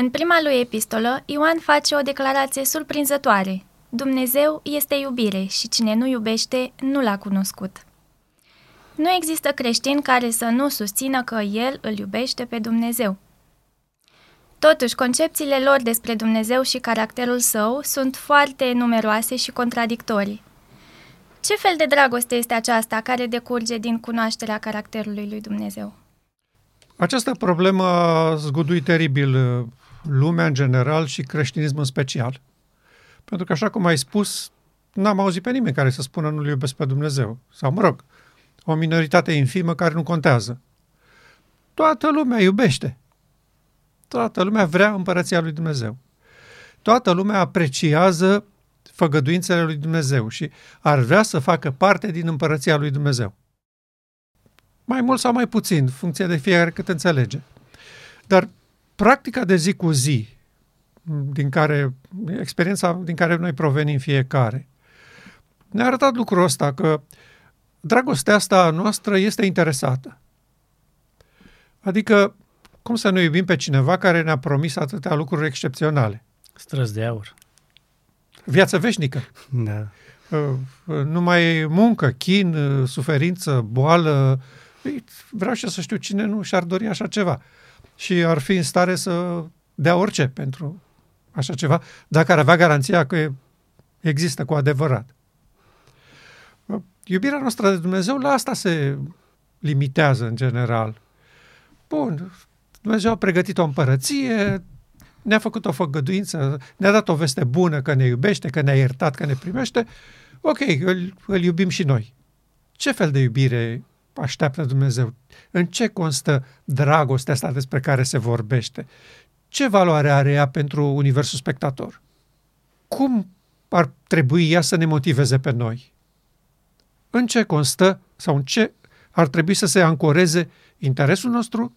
În prima lui epistolă, Ioan face o declarație surprinzătoare. Dumnezeu este iubire și cine nu iubește nu l-a cunoscut. Nu există creștin care să nu susțină că el îl iubește pe Dumnezeu. Totuși, concepțiile lor despre Dumnezeu și caracterul său sunt foarte numeroase și contradictorii. Ce fel de dragoste este aceasta care decurge din cunoașterea caracterului lui Dumnezeu? Această problemă a zguduit teribil uh, lumea în general și creștinismul în special. Pentru că, așa cum ai spus, n-am auzit pe nimeni care să spună nu-L iubesc pe Dumnezeu. Sau, mă rog, o minoritate infimă care nu contează. Toată lumea iubește. Toată lumea vrea împărăția lui Dumnezeu. Toată lumea apreciază făgăduințele lui Dumnezeu și ar vrea să facă parte din împărăția lui Dumnezeu. Mai mult sau mai puțin, funcție de fiecare cât înțelege. Dar practica de zi cu zi, din care, experiența din care noi provenim fiecare, ne-a arătat lucrul ăsta, că dragostea asta noastră este interesată. Adică, cum să nu iubim pe cineva care ne-a promis atâtea lucruri excepționale? Străzi de aur. Viață veșnică. Da. Uh, uh, numai muncă, chin, uh, suferință, boală. Vreau și să știu cine nu și-ar dori așa ceva. Și ar fi în stare să dea orice pentru așa ceva, dacă ar avea garanția că există cu adevărat. Iubirea noastră de Dumnezeu la asta se limitează în general. Bun, Dumnezeu a pregătit o împărăție, ne-a făcut o făgăduință, ne-a dat o veste bună că ne iubește, că ne-a iertat, că ne primește, ok, îl, îl iubim și noi. Ce fel de iubire așteaptă Dumnezeu? În ce constă dragostea asta despre care se vorbește? Ce valoare are ea pentru universul spectator? Cum ar trebui ea să ne motiveze pe noi? În ce constă sau în ce ar trebui să se ancoreze interesul nostru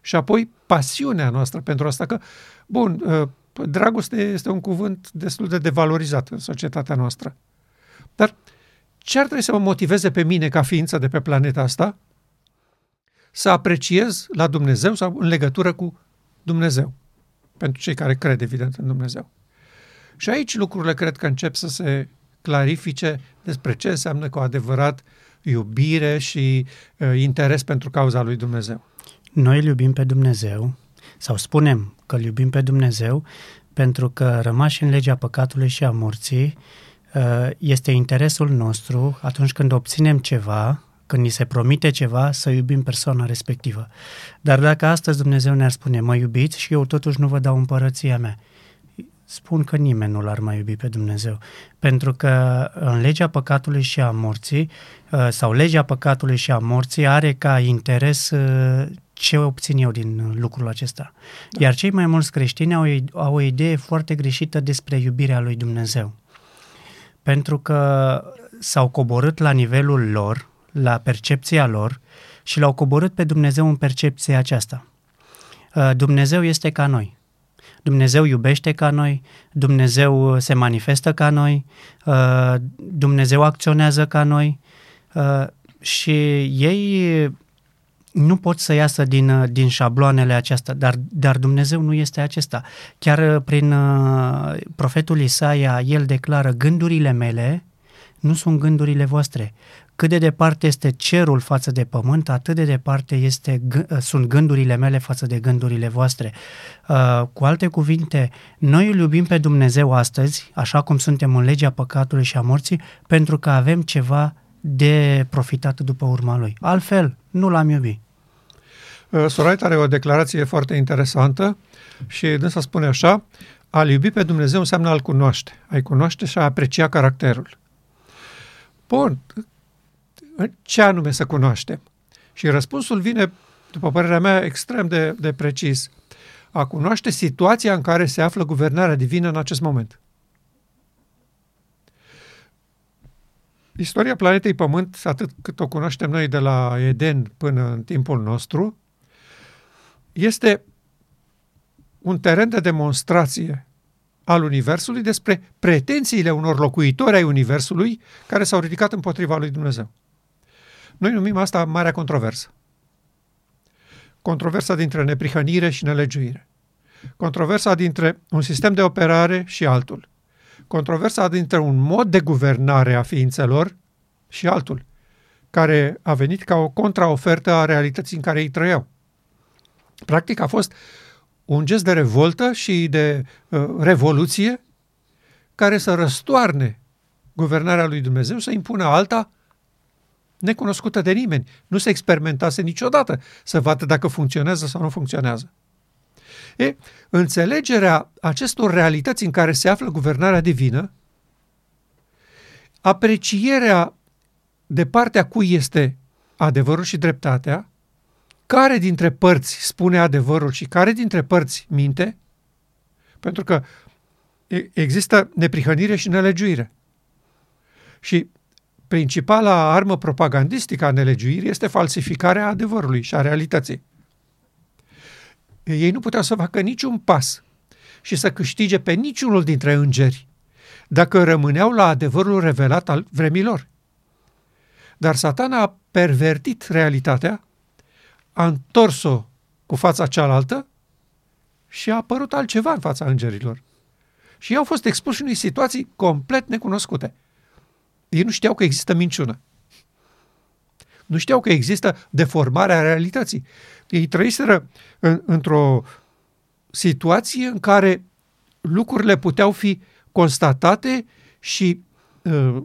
și apoi pasiunea noastră pentru asta? Că, bun, ă, dragoste este un cuvânt destul de devalorizat în societatea noastră. Dar ce ar trebui să mă motiveze pe mine ca ființă de pe planeta asta să apreciez la Dumnezeu sau în legătură cu Dumnezeu? Pentru cei care cred, evident, în Dumnezeu. Și aici lucrurile cred că încep să se clarifice despre ce înseamnă cu adevărat iubire și uh, interes pentru cauza lui Dumnezeu. Noi îl iubim pe Dumnezeu, sau spunem că îl iubim pe Dumnezeu, pentru că rămași în legea păcatului și a morții, uh, este interesul nostru atunci când obținem ceva, când ni se promite ceva, să iubim persoana respectivă. Dar dacă astăzi Dumnezeu ne-ar spune, mă iubiți și eu totuși nu vă dau împărăția mea, spun că nimeni nu l-ar mai iubi pe Dumnezeu. Pentru că în legea păcatului și a morții, uh, sau legea păcatului și a morții are ca interes uh, ce obțin eu din lucrul acesta. Da. Iar cei mai mulți creștini au, au o idee foarte greșită despre iubirea lui Dumnezeu. Pentru că s-au coborât la nivelul lor, la percepția lor și l-au coborât pe Dumnezeu în percepția aceasta. Uh, Dumnezeu este ca noi. Dumnezeu iubește ca noi, Dumnezeu se manifestă ca noi, uh, Dumnezeu acționează ca noi uh, și ei nu pot să iasă din, din șabloanele acestea, dar, dar Dumnezeu nu este acesta. Chiar prin uh, profetul Isaia, el declară, gândurile mele nu sunt gândurile voastre. Cât de departe este cerul față de pământ, atât de departe este, sunt gândurile mele față de gândurile voastre. Uh, cu alte cuvinte, noi îl iubim pe Dumnezeu astăzi, așa cum suntem în legea păcatului și a morții, pentru că avem ceva de profitat după urma lui. Altfel, nu l-am iubit. Uh, Sorait are o declarație foarte interesantă și dânsa spune așa, a iubi pe Dumnezeu înseamnă a-L cunoaște. A-i cunoaște și a aprecia caracterul. Bun, ce anume să cunoaștem? Și răspunsul vine, după părerea mea, extrem de, de precis. A cunoaște situația în care se află guvernarea divină în acest moment. Istoria planetei Pământ, atât cât o cunoaștem noi de la Eden până în timpul nostru, este un teren de demonstrație al Universului despre pretențiile unor locuitori ai Universului care s-au ridicat împotriva lui Dumnezeu. Noi numim asta marea controversă. Controversa dintre neprihănire și nelegiuire. controversa dintre un sistem de operare și altul, controversa dintre un mod de guvernare a ființelor și altul, care a venit ca o contraofertă a realității în care ei trăiau. Practic a fost un gest de revoltă și de uh, revoluție care să răstoarne guvernarea lui Dumnezeu, să impună alta necunoscută de nimeni. Nu se experimentase niciodată să vadă dacă funcționează sau nu funcționează. E, înțelegerea acestor realități în care se află guvernarea divină, aprecierea de partea cui este adevărul și dreptatea, care dintre părți spune adevărul și care dintre părți minte, pentru că există neprihănire și nelegiuire. Și principala armă propagandistică a nelegiuirii este falsificarea adevărului și a realității. Ei nu puteau să facă niciun pas și să câștige pe niciunul dintre îngeri dacă rămâneau la adevărul revelat al vremilor. Dar satana a pervertit realitatea, a întors-o cu fața cealaltă și a apărut altceva în fața îngerilor. Și ei au fost expuși unei situații complet necunoscute. Ei nu știau că există minciună. Nu știau că există deformarea realității. Ei trăiseră în, într-o situație în care lucrurile puteau fi constatate și uh,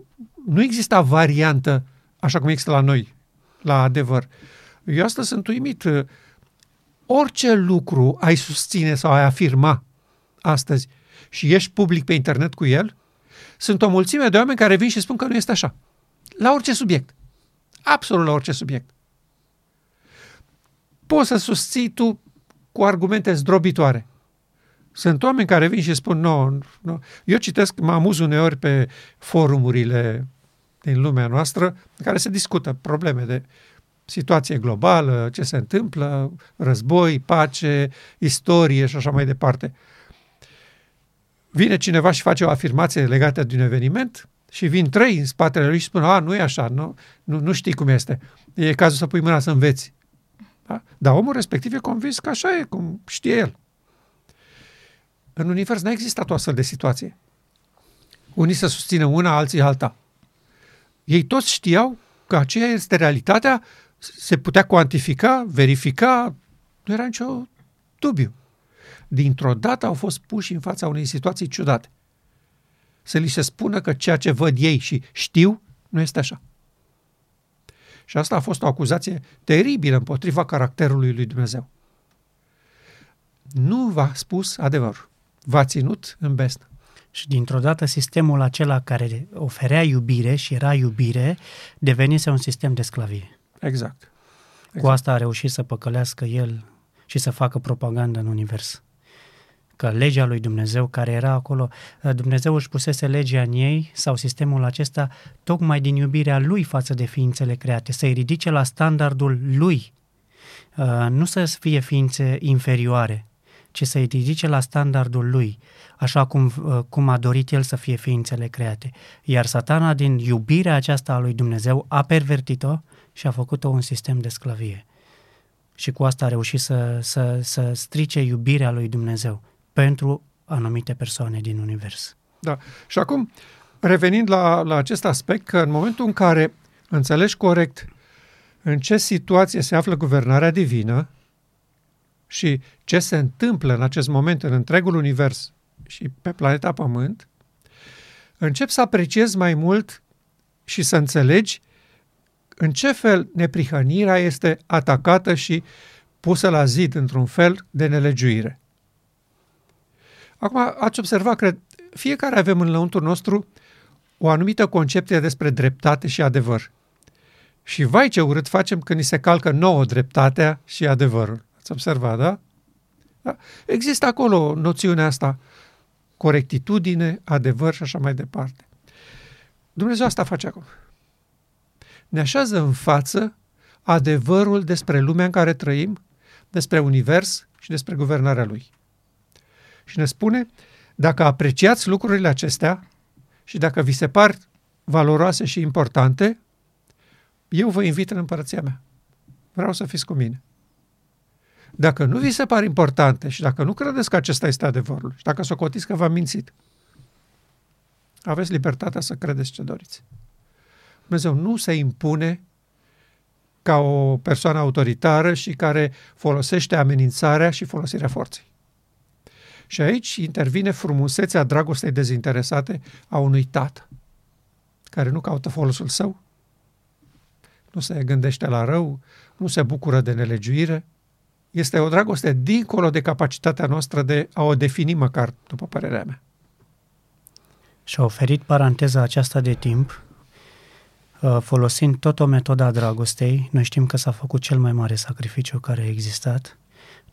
nu exista variantă așa cum există la noi, la adevăr. Eu astăzi sunt uimit. Orice lucru ai susține sau ai afirma astăzi și ești public pe internet cu el, sunt o mulțime de oameni care vin și spun că nu este așa. La orice subiect. Absolut la orice subiect. Poți să susții tu cu argumente zdrobitoare. Sunt oameni care vin și spun, nu, no, no. eu citesc, mă amuz uneori pe forumurile din lumea noastră în care se discută probleme de situație globală, ce se întâmplă, război, pace, istorie și așa mai departe. Vine cineva și face o afirmație legată de un eveniment și vin trei în spatele lui și spun, a, nu e așa, nu, nu, nu știi cum este. E cazul să pui mâna să înveți. Da? Dar omul respectiv e convins că așa e, cum știe el. În univers n-a existat o astfel de situație. Unii să susțină una, alții alta. Ei toți știau că aceea este realitatea, se putea cuantifica, verifica, nu era nicio dubiu. Dintr-o dată au fost puși în fața unei situații ciudate. Să li se spună că ceea ce văd ei și știu nu este așa. Și asta a fost o acuzație teribilă împotriva caracterului lui Dumnezeu. Nu v-a spus adevărul. V-a ținut în besnă. Și dintr-o dată sistemul acela care oferea iubire și era iubire devenise un sistem de sclavie. Exact. exact. Cu asta a reușit să păcălească el și să facă propagandă în univers. Că legea lui Dumnezeu care era acolo, Dumnezeu își pusese legea în ei sau sistemul acesta tocmai din iubirea lui față de ființele create, să-i ridice la standardul lui, uh, nu să fie ființe inferioare, ci să-i ridice la standardul lui, așa cum, uh, cum a dorit el să fie ființele create. Iar satana, din iubirea aceasta a lui Dumnezeu, a pervertit-o și a făcut-o un sistem de sclavie. Și cu asta a reușit să, să, să strice iubirea lui Dumnezeu pentru anumite persoane din univers. Da. Și acum, revenind la, la acest aspect, că în momentul în care înțelegi corect în ce situație se află guvernarea divină și ce se întâmplă în acest moment în întregul univers și pe planeta Pământ, încep să apreciezi mai mult și să înțelegi în ce fel neprihănirea este atacată și pusă la zid într-un fel de nelegiuire. Acum, ați observat, cred, fiecare avem în lăuntul nostru o anumită concepție despre dreptate și adevăr. Și vai ce urât facem când ni se calcă nouă dreptatea și adevărul. Ați observat, da? da? Există acolo noțiunea asta corectitudine, adevăr și așa mai departe. Dumnezeu asta face acum. Ne așează în față adevărul despre lumea în care trăim, despre univers și despre guvernarea lui. Și ne spune, dacă apreciați lucrurile acestea și dacă vi se par valoroase și importante, eu vă invit în împărăția mea. Vreau să fiți cu mine. Dacă nu vi se par importante și dacă nu credeți că acesta este adevărul și dacă socotiți că v-am mințit, aveți libertatea să credeți ce doriți. Dumnezeu nu se impune ca o persoană autoritară și care folosește amenințarea și folosirea forței. Și aici intervine frumusețea dragostei dezinteresate a unui tată, care nu caută folosul său, nu se gândește la rău, nu se bucură de nelegiuire. Este o dragoste dincolo de capacitatea noastră de a o defini măcar, după părerea mea. Și-a oferit paranteza aceasta de timp, uh, folosind tot o metodă a dragostei. Noi știm că s-a făcut cel mai mare sacrificiu care a existat,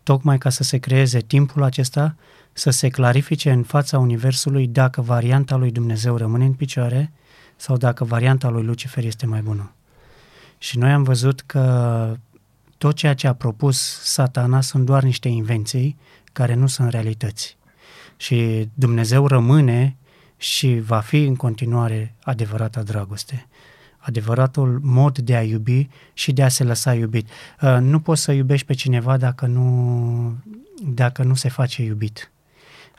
tocmai ca să se creeze timpul acesta, să se clarifice în fața Universului dacă varianta lui Dumnezeu rămâne în picioare sau dacă varianta lui Lucifer este mai bună. Și noi am văzut că tot ceea ce a propus satana sunt doar niște invenții care nu sunt realități. Și Dumnezeu rămâne și va fi în continuare adevărata dragoste. Adevăratul mod de a iubi și de a se lăsa iubit. Uh, nu poți să iubești pe cineva dacă nu, dacă nu se face iubit.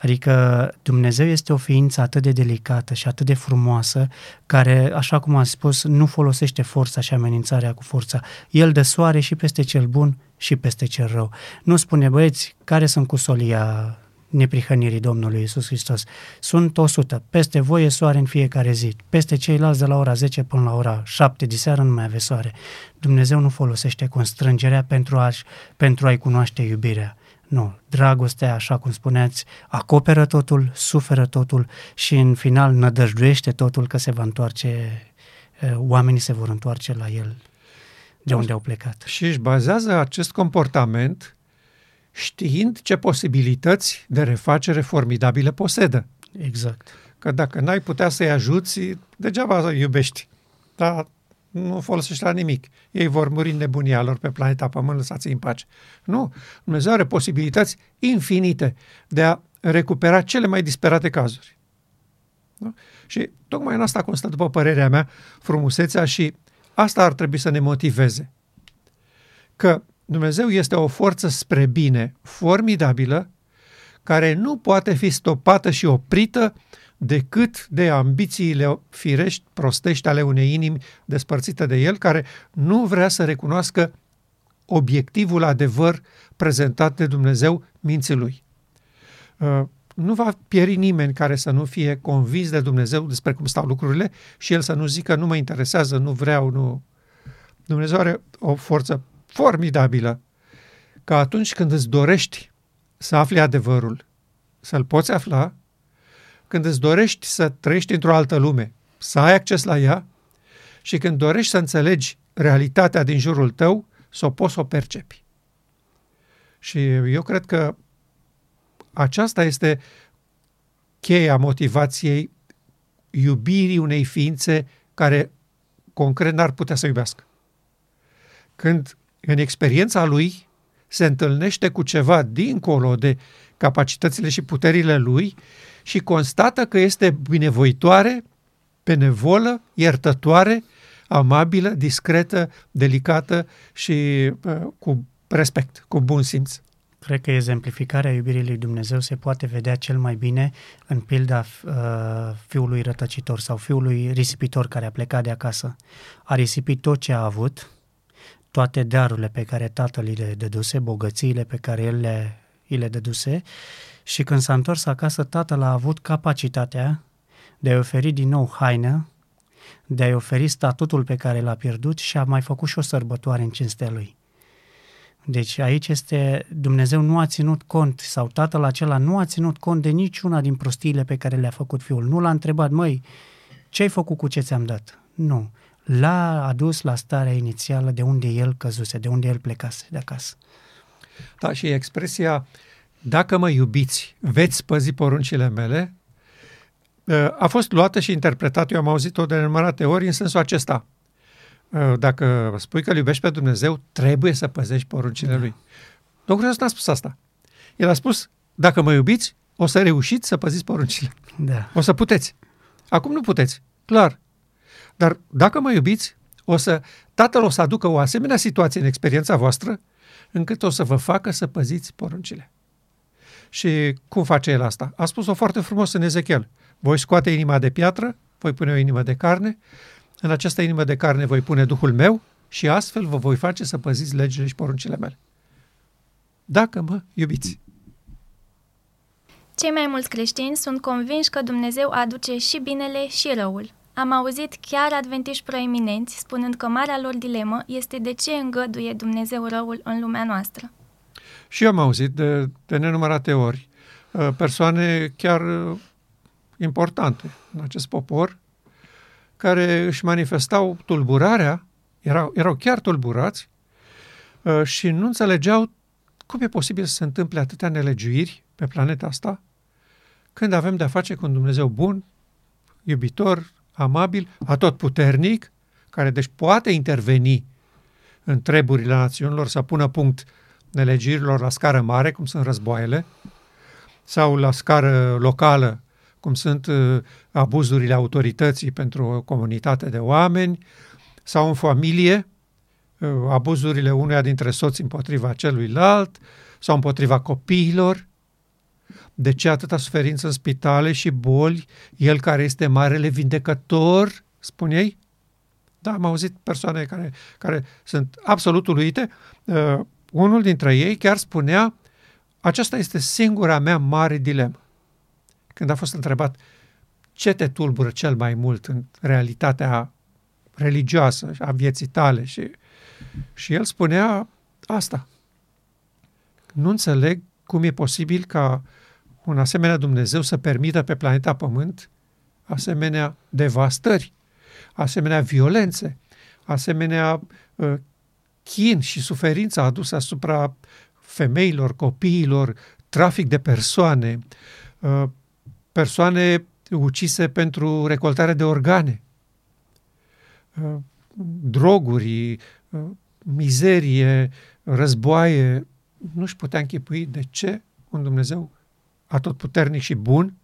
Adică Dumnezeu este o ființă atât de delicată și atât de frumoasă, care, așa cum am spus, nu folosește forța și amenințarea cu forța. El dă soare și peste cel bun și peste cel rău. Nu spune, băieți, care sunt cu solia neprihănirii Domnului Isus Hristos. Sunt 100. Peste voi e soare în fiecare zi. Peste ceilalți de la ora 10 până la ora 7 de seară nu mai aveți soare. Dumnezeu nu folosește constrângerea pentru, a pentru a-i cunoaște iubirea. Nu, dragostea, așa cum spuneați, acoperă totul, suferă totul și în final nădăjduiește totul că se va întoarce, oamenii se vor întoarce la el de unde au plecat. Și își bazează acest comportament știind ce posibilități de refacere formidabile posedă. Exact. Că dacă n-ai putea să-i ajuți, degeaba iubești. Dar nu folosește la nimic. Ei vor muri în nebunia lor pe planeta Pământ, lăsați în pace. Nu. Dumnezeu are posibilități infinite de a recupera cele mai disperate cazuri. Nu? Și tocmai în asta constă, după părerea mea, frumusețea și asta ar trebui să ne motiveze. Că Dumnezeu este o forță spre bine formidabilă, care nu poate fi stopată și oprită decât de ambițiile firești, prostești ale unei inimi despărțite de el, care nu vrea să recunoască obiectivul adevăr prezentat de Dumnezeu minții lui. Uh, nu va pieri nimeni care să nu fie convins de Dumnezeu despre cum stau lucrurile și el să nu zică nu mă interesează, nu vreau, nu... Dumnezeu are o forță formidabilă că atunci când îți dorești să afli adevărul, să-l poți afla, când îți dorești să trăiești într-o altă lume, să ai acces la ea și când dorești să înțelegi realitatea din jurul tău, să o poți să o percepi. Și eu cred că aceasta este cheia motivației iubirii unei ființe care concret n-ar putea să iubească. Când în experiența lui se întâlnește cu ceva dincolo de capacitățile și puterile lui și constată că este binevoitoare, benevolă, iertătoare, amabilă, discretă, delicată și uh, cu respect, cu bun simț. Cred că exemplificarea iubirii lui Dumnezeu se poate vedea cel mai bine în pilda uh, fiului rătăcitor sau fiului risipitor care a plecat de acasă. A risipit tot ce a avut, toate darurile pe care tatăl le dăduse, bogățiile pe care el le, le dăduse și când s-a întors acasă, tatăl a avut capacitatea de a-i oferi din nou haină, de a-i oferi statutul pe care l-a pierdut și a mai făcut și o sărbătoare în cinstea lui. Deci aici este, Dumnezeu nu a ținut cont, sau tatăl acela nu a ținut cont de niciuna din prostiile pe care le-a făcut fiul. Nu l-a întrebat, măi, ce ai făcut cu ce ți-am dat? Nu. L-a adus la starea inițială de unde el căzuse, de unde el plecase de acasă. Da, și expresia dacă mă iubiți, veți păzi poruncile mele, ă, a fost luată și interpretată, eu am auzit-o de nenumărate ori în sensul acesta. Ă, dacă spui că îl iubești pe Dumnezeu, trebuie să păzești poruncile da. Lui. Domnul Hristos n-a spus asta. El a spus, dacă mă iubiți, o să reușiți să păziți poruncile. Da. O să puteți. Acum nu puteți, clar. Dar dacă mă iubiți, o să, Tatăl o să aducă o asemenea situație în experiența voastră, încât o să vă facă să păziți poruncile. Și cum face el asta? A spus-o foarte frumos în Ezechiel. Voi scoate inima de piatră, voi pune o inimă de carne, în această inimă de carne voi pune Duhul meu și astfel vă voi face să păziți legile și poruncile mele. Dacă mă iubiți. Cei mai mulți creștini sunt convinși că Dumnezeu aduce și binele și răul. Am auzit chiar adventiști proeminenți spunând că marea lor dilemă este de ce îngăduie Dumnezeu răul în lumea noastră. Și eu am auzit de, de nenumărate ori uh, persoane chiar uh, importante în acest popor care își manifestau tulburarea, erau, erau chiar tulburați uh, și nu înțelegeau cum e posibil să se întâmple atâtea nelegiuiri pe planeta asta când avem de-a face cu un Dumnezeu bun, iubitor, amabil, atotputernic, care deci poate interveni în treburile națiunilor să pună punct nelegirilor la scară mare, cum sunt războaiele, sau la scară locală, cum sunt uh, abuzurile autorității pentru o comunitate de oameni, sau în familie, uh, abuzurile unuia dintre soți împotriva celuilalt, sau împotriva copiilor. De ce atâta suferință în spitale și boli? El care este marele vindecător, spune ei? Da, am auzit persoane care, care sunt absolut uluite. Uh, unul dintre ei chiar spunea, aceasta este singura mea mare dilemă. Când a fost întrebat ce te tulbură cel mai mult în realitatea religioasă a vieții tale și, și el spunea asta. Nu înțeleg cum e posibil ca un asemenea Dumnezeu să permită pe planeta Pământ asemenea devastări, asemenea violențe, asemenea uh, chin și suferință adusă asupra femeilor, copiilor, trafic de persoane, uh, persoane ucise pentru recoltarea de organe, uh, droguri, uh, mizerie, războaie. Nu-și putea închipui de ce un Dumnezeu atotputernic și bun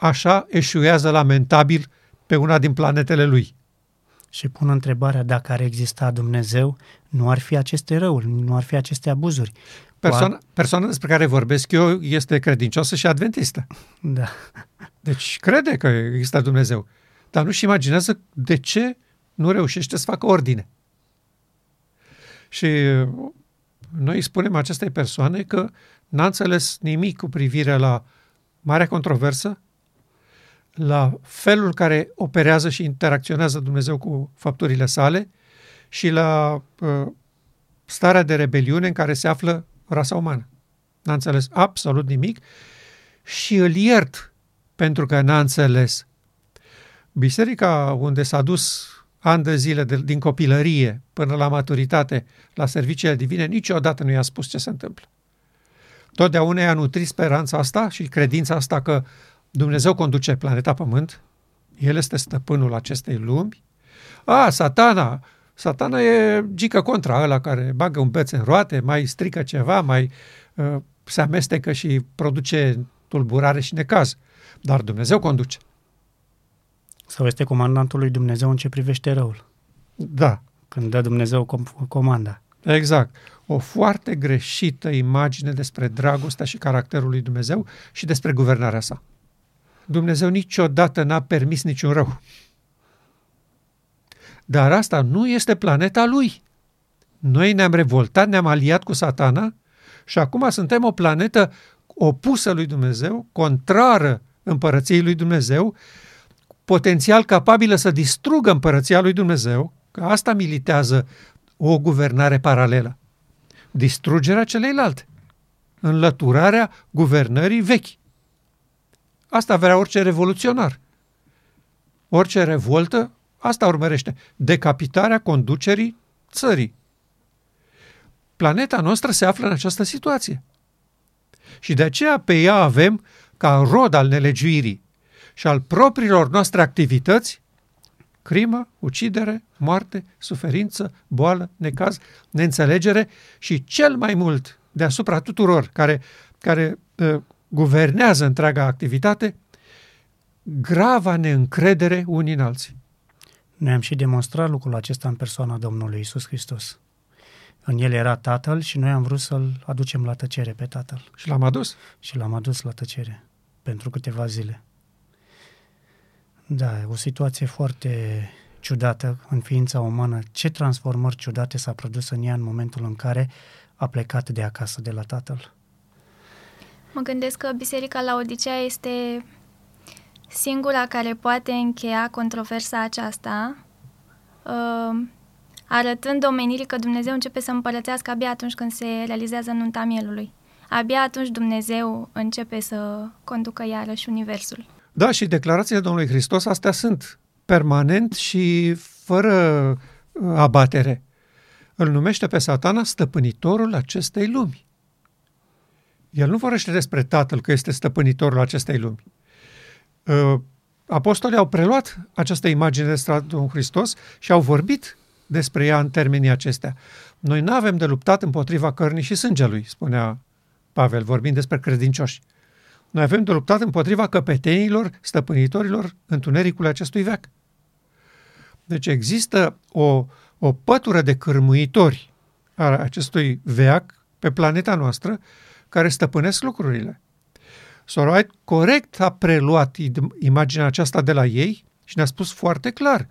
așa eșuează lamentabil pe una din planetele lui și pun întrebarea dacă ar exista Dumnezeu, nu ar fi aceste răuri, nu ar fi aceste abuzuri. Persoana, persoana despre care vorbesc eu este credincioasă și adventistă. Da. Deci crede că există Dumnezeu, dar nu-și imaginează de ce nu reușește să facă ordine. Și noi spunem acestei persoane că n-a înțeles nimic cu privire la marea controversă la felul în care operează și interacționează Dumnezeu cu fapturile sale și la uh, starea de rebeliune în care se află rasa umană. N-a înțeles absolut nimic și îl iert pentru că n-a înțeles. Biserica unde s-a dus ani de zile de, din copilărie până la maturitate la serviciile divine, niciodată nu i-a spus ce se întâmplă. Totdeauna i-a nutrit speranța asta și credința asta că Dumnezeu conduce planeta Pământ, El este stăpânul acestei lumi. A, satana, satana e gică contra ăla care bagă un beț în roate, mai strică ceva, mai uh, se amestecă și produce tulburare și necaz. Dar Dumnezeu conduce. Sau este comandantul lui Dumnezeu în ce privește răul. Da. Când dă Dumnezeu com- comanda. Exact. O foarte greșită imagine despre dragostea și caracterul lui Dumnezeu și despre guvernarea sa. Dumnezeu niciodată n-a permis niciun rău. Dar asta nu este planeta lui. Noi ne-am revoltat, ne-am aliat cu satana și acum suntem o planetă opusă lui Dumnezeu, contrară împărăției lui Dumnezeu, potențial capabilă să distrugă împărăția lui Dumnezeu, că asta militează o guvernare paralelă. Distrugerea celeilalte, înlăturarea guvernării vechi. Asta vrea orice revoluționar. Orice revoltă, asta urmărește. Decapitarea conducerii țării. Planeta noastră se află în această situație. Și de aceea pe ea avem, ca rod al nelegiuirii și al propriilor noastre activități, crimă, ucidere, moarte, suferință, boală, necaz, neînțelegere și cel mai mult deasupra tuturor care, care uh, guvernează întreaga activitate, grava neîncredere unii în alții. Noi am și demonstrat lucrul acesta în persoana Domnului Isus Hristos. În el era tatăl și noi am vrut să-l aducem la tăcere pe tatăl. Și l-am adus? Și l-am adus la tăcere pentru câteva zile. Da, o situație foarte ciudată în ființa umană. Ce transformări ciudate s-a produs în ea în momentul în care a plecat de acasă de la tatăl. Mă gândesc că Biserica la Odisea este singura care poate încheia controversa aceasta, uh, arătând omenirii că Dumnezeu începe să împărățească abia atunci când se realizează nunta mielului. Abia atunci Dumnezeu începe să conducă iarăși Universul. Da, și declarațiile Domnului Hristos astea sunt permanent și fără uh, abatere. Îl numește pe satana stăpânitorul acestei lumi. El nu vorbește despre Tatăl că este stăpânitorul acestei lumi. Uh, apostolii au preluat această imagine despre Domnul Hristos și au vorbit despre ea în termenii acestea. Noi nu avem de luptat împotriva cărnii și sângelui, spunea Pavel, vorbind despre credincioși. Noi avem de luptat împotriva căpetenilor, stăpânitorilor întunericului acestui veac. Deci există o, o pătură de cârmuitori a acestui veac pe planeta noastră care stăpânesc lucrurile. Sora White corect a preluat imaginea aceasta de la ei și ne-a spus foarte clar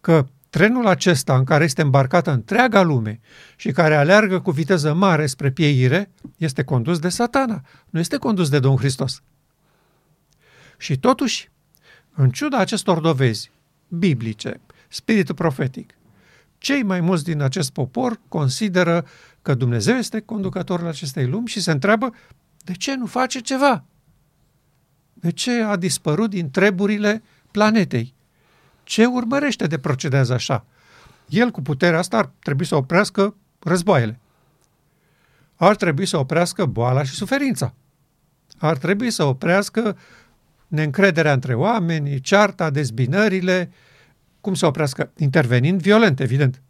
că trenul acesta în care este îmbarcată întreaga lume și care aleargă cu viteză mare spre pieire este condus de satana, nu este condus de Domnul Hristos. Și totuși, în ciuda acestor dovezi biblice, spiritul profetic, cei mai mulți din acest popor consideră că Dumnezeu este conducătorul acestei lumi și se întreabă de ce nu face ceva? De ce a dispărut din treburile planetei? Ce urmărește de procedează așa? El cu puterea asta ar trebui să oprească războaiele. Ar trebui să oprească boala și suferința. Ar trebui să oprească neîncrederea între oameni, cearta, dezbinările, cum să oprească? Intervenind violent, evident.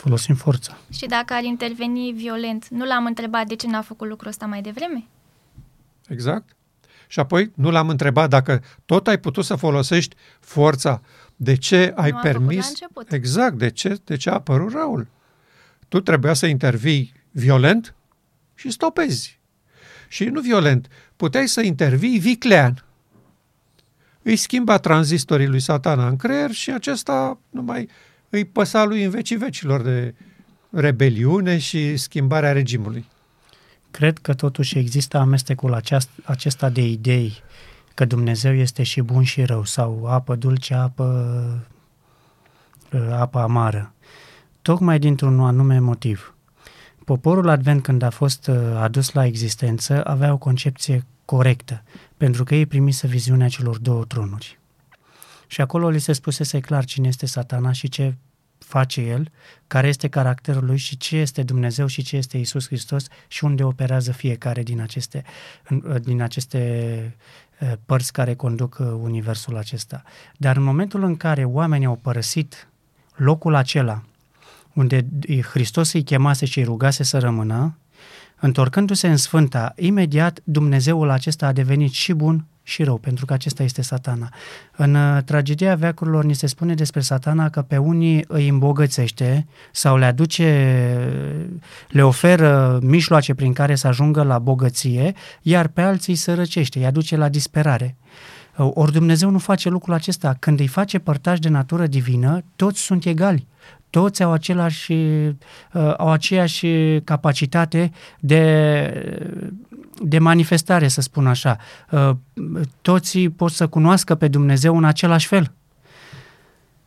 Folosim forța. Și dacă ar interveni violent, nu l-am întrebat de ce n-a făcut lucrul ăsta mai devreme? Exact. Și apoi nu l-am întrebat dacă tot ai putut să folosești forța, de ce ai nu permis... Exact, de ce, de ce a apărut răul? Tu trebuia să intervii violent și stopezi. Și nu violent, puteai să intervii viclean. Îi schimba tranzistorii lui satana în creier și acesta nu mai îi păsa lui în vecii vecilor de rebeliune și schimbarea regimului. Cred că totuși există amestecul aceast, acesta de idei că Dumnezeu este și bun și rău sau apă dulce, apă, apă amară. Tocmai dintr-un anume motiv. Poporul Advent, când a fost uh, adus la existență, avea o concepție corectă, pentru că ei primise viziunea celor două tronuri. Și acolo li se spusese clar cine este satana și ce face el, care este caracterul lui și ce este Dumnezeu și ce este Isus Hristos și unde operează fiecare din aceste, din aceste părți care conduc universul acesta. Dar în momentul în care oamenii au părăsit locul acela unde Hristos îi chemase și îi rugase să rămână, întorcându-se în Sfânta, imediat Dumnezeul acesta a devenit și bun și rău, pentru că acesta este satana. În uh, tragedia veacurilor ni se spune despre satana că pe unii îi îmbogățește sau le aduce, le oferă mijloace prin care să ajungă la bogăție, iar pe alții îi sărăcește, îi aduce la disperare. Uh, ori Dumnezeu nu face lucrul acesta. Când îi face părtași de natură divină, toți sunt egali toți au, același, uh, au aceeași capacitate de, de manifestare, să spun așa. Uh, toți pot să cunoască pe Dumnezeu în același fel.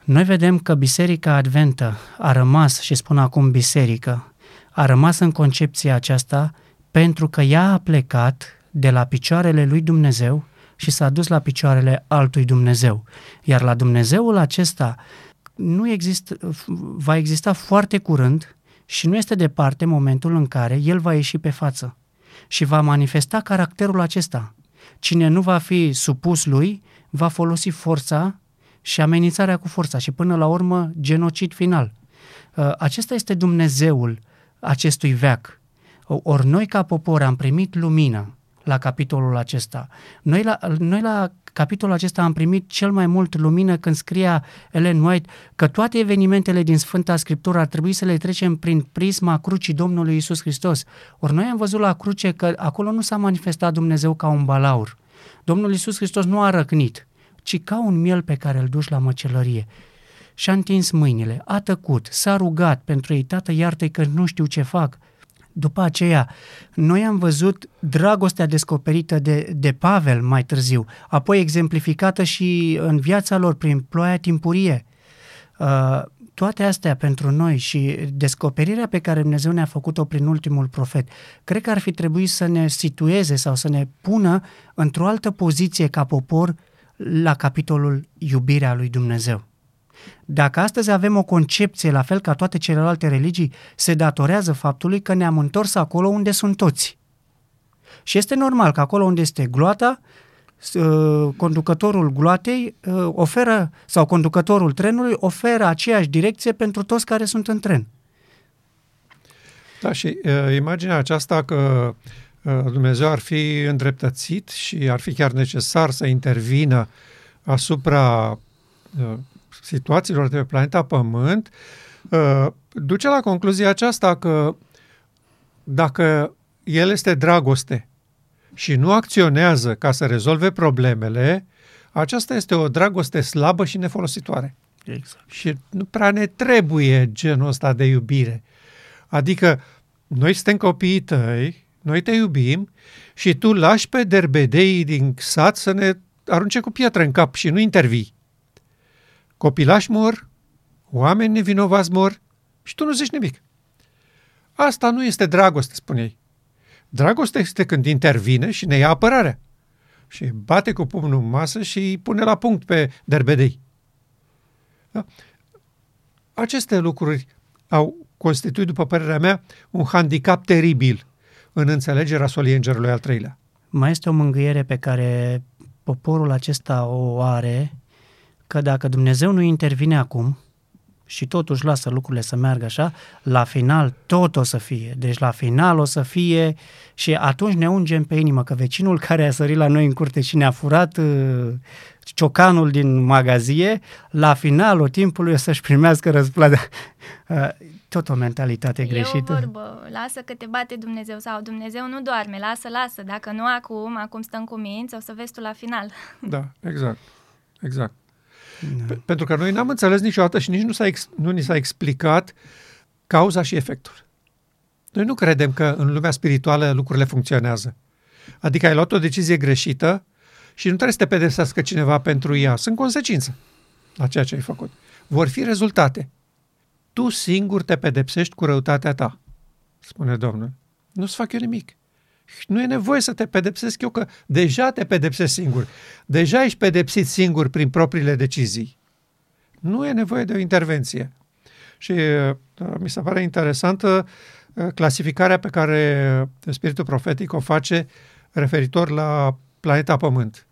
Noi vedem că Biserica Adventă a rămas, și spun acum biserică, a rămas în concepția aceasta pentru că ea a plecat de la picioarele lui Dumnezeu și s-a dus la picioarele altui Dumnezeu. Iar la Dumnezeul acesta nu există, va exista foarte curând și nu este departe momentul în care el va ieși pe față și va manifesta caracterul acesta. Cine nu va fi supus lui, va folosi forța și amenințarea cu forța și până la urmă genocid final. Uh, acesta este Dumnezeul acestui veac. Ori noi ca popor am primit lumină, la capitolul acesta. Noi la, noi la capitolul acesta am primit cel mai mult lumină când scria Ellen White că toate evenimentele din Sfânta Scriptură ar trebui să le trecem prin prisma crucii Domnului Isus Hristos. Ori noi am văzut la cruce că acolo nu s-a manifestat Dumnezeu ca un balaur. Domnul Isus Hristos nu a răcnit, ci ca un miel pe care îl duci la măcelărie. Și-a întins mâinile, a tăcut, s-a rugat pentru ei, tată iartă că nu știu ce fac. După aceea, noi am văzut dragostea descoperită de, de Pavel mai târziu, apoi exemplificată și în viața lor prin ploaia timpurie. Uh, toate astea pentru noi și descoperirea pe care Dumnezeu ne-a făcut-o prin ultimul profet, cred că ar fi trebuit să ne situeze sau să ne pună într-o altă poziție ca popor la capitolul iubirea lui Dumnezeu. Dacă astăzi avem o concepție la fel ca toate celelalte religii, se datorează faptului că ne-am întors acolo unde sunt toți. Și este normal că acolo unde este gloata, uh, conducătorul gloatei uh, oferă, sau conducătorul trenului oferă aceeași direcție pentru toți care sunt în tren. Da, și uh, imaginea aceasta că uh, Dumnezeu ar fi îndreptățit și ar fi chiar necesar să intervină asupra uh, situațiilor de pe planeta Pământ, uh, duce la concluzia aceasta că dacă el este dragoste și nu acționează ca să rezolve problemele, aceasta este o dragoste slabă și nefolositoare. Exact. Și nu prea ne trebuie genul ăsta de iubire. Adică noi suntem copiii tăi, noi te iubim și tu lași pe derbedeii din sat să ne arunce cu pietre în cap și nu intervii. Copilași mor, oameni nevinovați mor și tu nu zici nimic. Asta nu este dragoste, spune ei. Dragoste este când intervine și ne ia apărarea. Și bate cu pumnul în masă și îi pune la punct pe derbedei. Da? Aceste lucruri au constituit, după părerea mea, un handicap teribil în înțelegerea solii îngerului al treilea. Mai este o mângâiere pe care poporul acesta o are că dacă Dumnezeu nu intervine acum și totuși lasă lucrurile să meargă așa, la final tot o să fie. Deci la final o să fie și atunci ne ungem pe inimă că vecinul care a sărit la noi în curte și ne-a furat uh, ciocanul din magazie, la finalul timpului o să-și primească răsplata. Uh, tot o mentalitate greșită. E o vorbă, lasă că te bate Dumnezeu sau Dumnezeu nu doarme, lasă, lasă, dacă nu acum, acum stăm cu minți, o să vezi tu la final. Da, exact, exact. Da. Pentru că noi n-am înțeles niciodată și nici nu, s-a ex, nu ni s-a explicat cauza și efectul. Noi nu credem că în lumea spirituală lucrurile funcționează. Adică ai luat o decizie greșită și nu trebuie să te pedepsească cineva pentru ea. Sunt consecințe la ceea ce ai făcut. Vor fi rezultate. Tu singur te pedepsești cu răutatea ta, spune Domnul. Nu-ți fac eu nimic. Nu e nevoie să te pedepsesc eu, că deja te pedepsesc singur. Deja ești pedepsit singur prin propriile decizii. Nu e nevoie de o intervenție. Și uh, mi se pare interesantă uh, clasificarea pe care Spiritul Profetic o face referitor la planeta Pământ.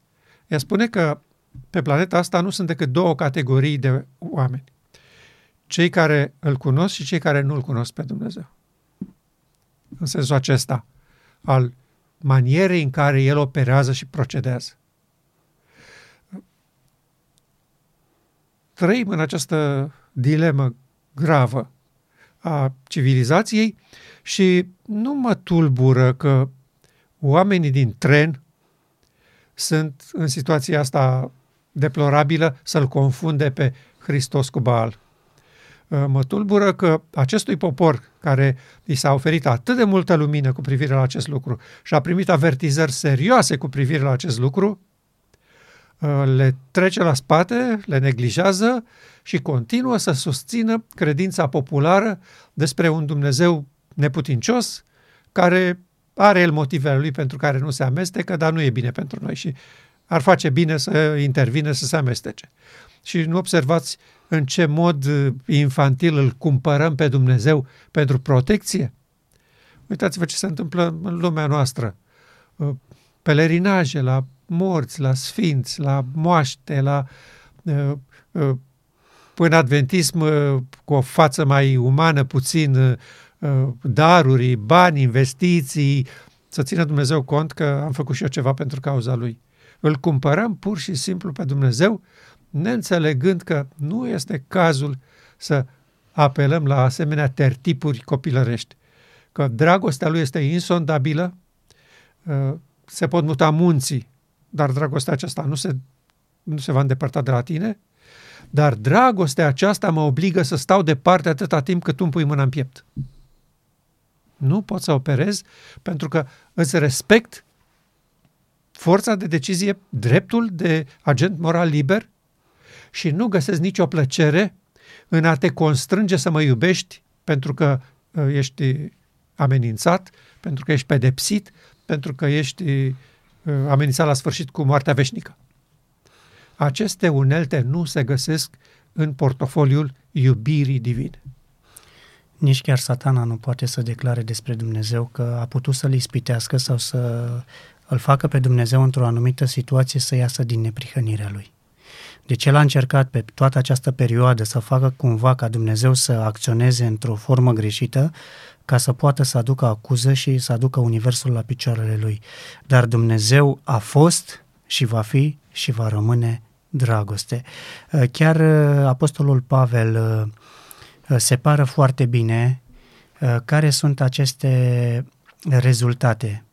Ea spune că pe planeta asta nu sunt decât două categorii de oameni. Cei care îl cunosc și cei care nu îl cunosc pe Dumnezeu. În sensul acesta al manierei în care el operează și procedează. Trăim în această dilemă gravă a civilizației și nu mă tulbură că oamenii din tren sunt în situația asta deplorabilă să-l confunde pe Hristos cu Baal. Uh, mă tulbură că acestui popor care i s-a oferit atât de multă lumină cu privire la acest lucru și a primit avertizări serioase cu privire la acest lucru, uh, le trece la spate, le neglijează și continuă să susțină credința populară despre un Dumnezeu neputincios care are el motivele lui pentru care nu se amestecă, dar nu e bine pentru noi și ar face bine să intervine, să se amestece. Și nu observați în ce mod uh, infantil îl cumpărăm pe Dumnezeu pentru protecție? Uitați-vă ce se întâmplă în lumea noastră. Uh, pelerinaje la morți, la sfinți, la moaște, la uh, până adventism cu o față mai umană, puțin daruri, bani, investiții, să țină Dumnezeu cont că am făcut și eu ceva pentru cauza Lui. Îl cumpărăm pur și simplu pe Dumnezeu, neînțelegând că nu este cazul să apelăm la asemenea tertipuri copilărești. Că dragostea Lui este insondabilă, uh, se pot muta munții, dar dragostea aceasta nu se, nu se va îndepărta de la tine, dar dragostea aceasta mă obligă să stau departe atâta timp cât tu îmi pui mâna în piept. Nu pot să operez pentru că îți respect forța de decizie, dreptul de agent moral liber și nu găsesc nicio plăcere în a te constrânge să mă iubești pentru că uh, ești amenințat, pentru că ești pedepsit, pentru că ești uh, amenințat la sfârșit cu moartea veșnică. Aceste unelte nu se găsesc în portofoliul iubirii divine. Nici chiar satana nu poate să declare despre Dumnezeu că a putut să-l ispitească sau să îl facă pe Dumnezeu într-o anumită situație să iasă din neprihănirea lui. Deci el a încercat pe toată această perioadă să facă cumva ca Dumnezeu să acționeze într-o formă greșită ca să poată să aducă acuză și să aducă universul la picioarele lui. Dar Dumnezeu a fost și va fi și va rămâne dragoste. Chiar uh, Apostolul Pavel uh, separă foarte bine uh, care sunt aceste rezultate.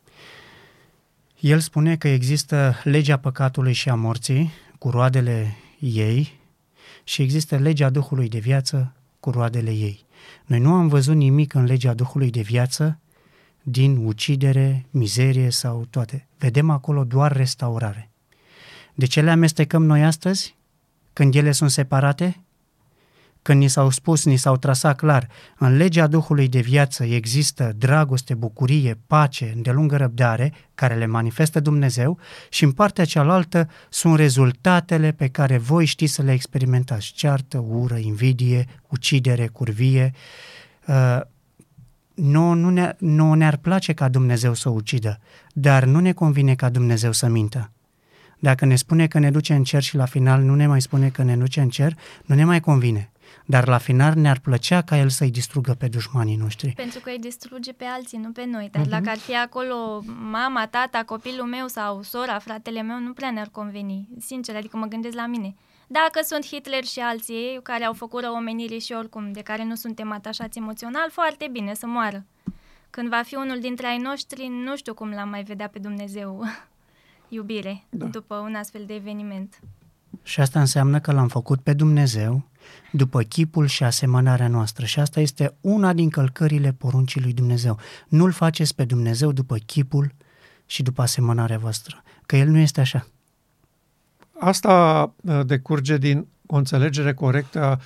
El spune că există legea păcatului și a morții cu roadele ei și există legea Duhului de viață cu roadele ei. Noi nu am văzut nimic în legea Duhului de viață din ucidere, mizerie sau toate. Vedem acolo doar restaurare. De ce le amestecăm noi astăzi, când ele sunt separate? Când ni s-au spus, ni s-au trasat clar, în legea Duhului de viață există dragoste, bucurie, pace, îndelungă răbdare, care le manifestă Dumnezeu, și în partea cealaltă sunt rezultatele pe care voi știți să le experimentați. Ceartă, ură, invidie, ucidere, curvie. Uh, nu, nu, ne, nu ne-ar place ca Dumnezeu să ucidă, dar nu ne convine ca Dumnezeu să mintă. Dacă ne spune că ne duce în cer și la final nu ne mai spune că ne duce în cer, nu ne mai convine. Dar la final ne-ar plăcea ca el să-i distrugă pe dușmanii noștri. Pentru că îi distruge pe alții, nu pe noi. Dar uh-huh. dacă ar fi acolo mama, tata, copilul meu sau sora, fratele meu, nu prea ne-ar conveni. Sincer, adică mă gândesc la mine. Dacă sunt Hitler și alții care au făcut rău omenirii și oricum de care nu suntem atașați emoțional, foarte bine să moară. Când va fi unul dintre ai noștri, nu știu cum l-am mai vedea pe Dumnezeu iubire da. după un astfel de eveniment. Și asta înseamnă că l-am făcut pe Dumnezeu după chipul și asemănarea noastră. Și asta este una din călcările poruncii lui Dumnezeu. Nu-L faceți pe Dumnezeu după chipul și după asemănarea voastră, că El nu este așa. Asta uh, decurge din o înțelegere corectă a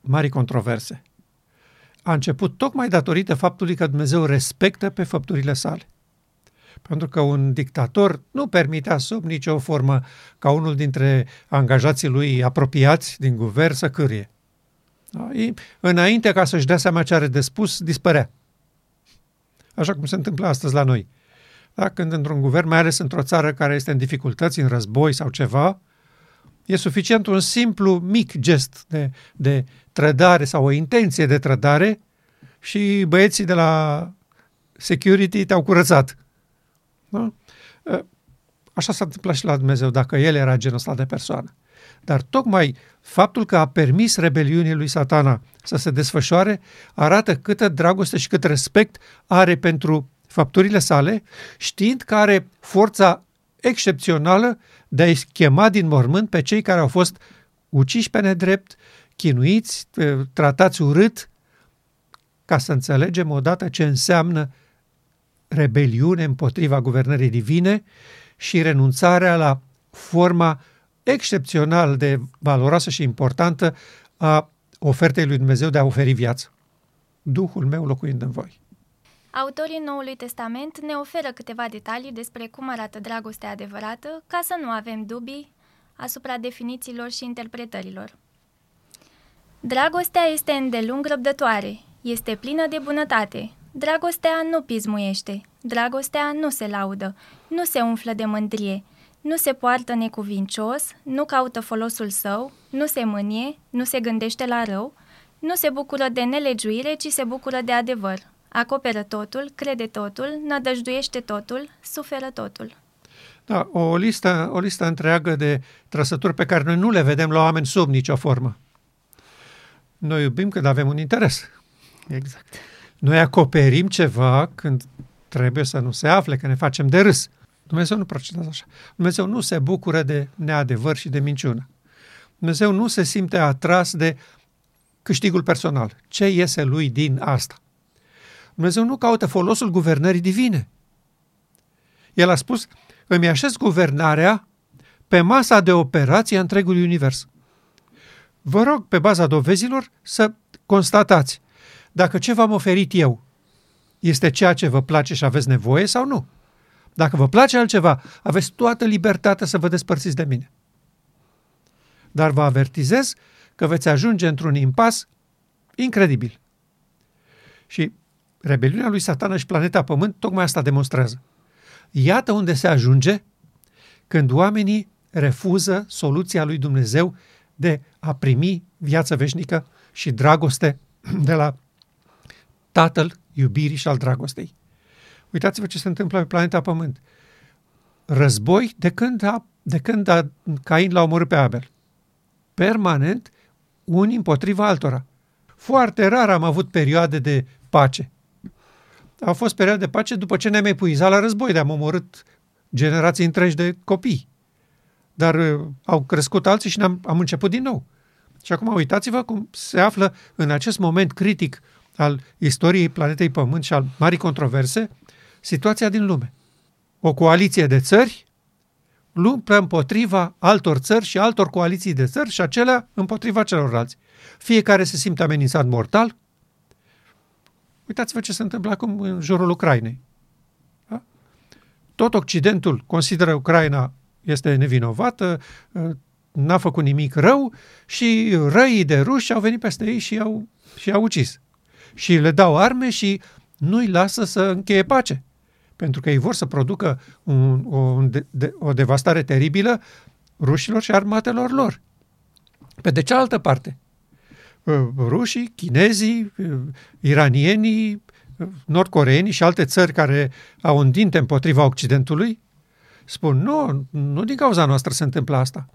marii controverse. A început tocmai datorită faptului că Dumnezeu respectă pe făpturile sale pentru că un dictator nu permitea sub nicio formă ca unul dintre angajații lui apropiați din guvern să cârie. Da? Înainte ca să-și dea seama ce are de spus, dispărea. Așa cum se întâmplă astăzi la noi. Da? Când într-un guvern, mai ales într-o țară care este în dificultăți, în război sau ceva, e suficient un simplu mic gest de, de trădare sau o intenție de trădare și băieții de la security te-au curățat. Da? Așa s-a întâmplat și la Dumnezeu, dacă El era genul ăsta de persoană. Dar tocmai faptul că a permis rebeliunii lui satana să se desfășoare arată câtă dragoste și cât respect are pentru fapturile sale, știind că are forța excepțională de a-i chema din mormânt pe cei care au fost uciși pe nedrept, chinuiți, tratați urât, ca să înțelegem odată ce înseamnă rebeliune împotriva guvernării divine și renunțarea la forma excepțional de valoroasă și importantă a ofertei lui Dumnezeu de a oferi viață. Duhul meu locuind în voi. Autorii Noului Testament ne oferă câteva detalii despre cum arată dragostea adevărată, ca să nu avem dubii asupra definițiilor și interpretărilor. Dragostea este îndelung răbdătoare, este plină de bunătate, Dragostea nu pismuiește, dragostea nu se laudă, nu se umflă de mândrie, nu se poartă necuvincios, nu caută folosul său, nu se mânie, nu se gândește la rău, nu se bucură de nelegiuire, ci se bucură de adevăr. acoperă totul, crede totul, nădăjduiește totul, suferă totul. Da, o listă, o listă întreagă de trăsături pe care noi nu le vedem la oameni sub nicio formă. Noi iubim când avem un interes. Exact. Noi acoperim ceva când trebuie să nu se afle, că ne facem de râs. Dumnezeu nu procedează așa. Dumnezeu nu se bucură de neadevăr și de minciună. Dumnezeu nu se simte atras de câștigul personal. Ce iese lui din asta? Dumnezeu nu caută folosul guvernării divine. El a spus, îmi așez guvernarea pe masa de operație a întregului univers. Vă rog, pe baza dovezilor, să constatați dacă ce v-am oferit eu este ceea ce vă place și aveți nevoie sau nu. Dacă vă place altceva, aveți toată libertatea să vă despărțiți de mine. Dar vă avertizez că veți ajunge într-un impas incredibil. Și rebeliunea lui Satana și planeta Pământ tocmai asta demonstrează. Iată unde se ajunge când oamenii refuză soluția lui Dumnezeu de a primi viață veșnică și dragoste de la Tatăl iubirii și al dragostei. Uitați-vă ce se întâmplă pe planeta Pământ. Război de când, a, de când a, Cain l-a omorât pe Abel. Permanent, unii împotriva altora. Foarte rar am avut perioade de pace. Au fost perioade de pace după ce ne-am epuizat la război, de am omorât generații întregi de copii. Dar uh, au crescut alții și ne-am, am început din nou. Și acum uitați-vă cum se află în acest moment critic al istoriei planetei Pământ și al marii controverse, situația din lume. O coaliție de țări luptă împotriva altor țări și altor coaliții de țări și acelea împotriva celorlalți. Fiecare se simte amenințat mortal. Uitați-vă ce se întâmplă acum în jurul Ucrainei. Da? Tot Occidentul consideră Ucraina este nevinovată, n-a făcut nimic rău și răii de ruși au venit peste ei și au, și au ucis. Și le dau arme și nu-i lasă să încheie pace pentru că ei vor să producă un, o, un de, de, o devastare teribilă rușilor și armatelor lor. Pe de cealaltă parte, uh, rușii, chinezii, uh, iranienii, uh, nordcoreenii și alte țări care au îndinte împotriva Occidentului, spun, nu, nu din cauza noastră se întâmplă asta.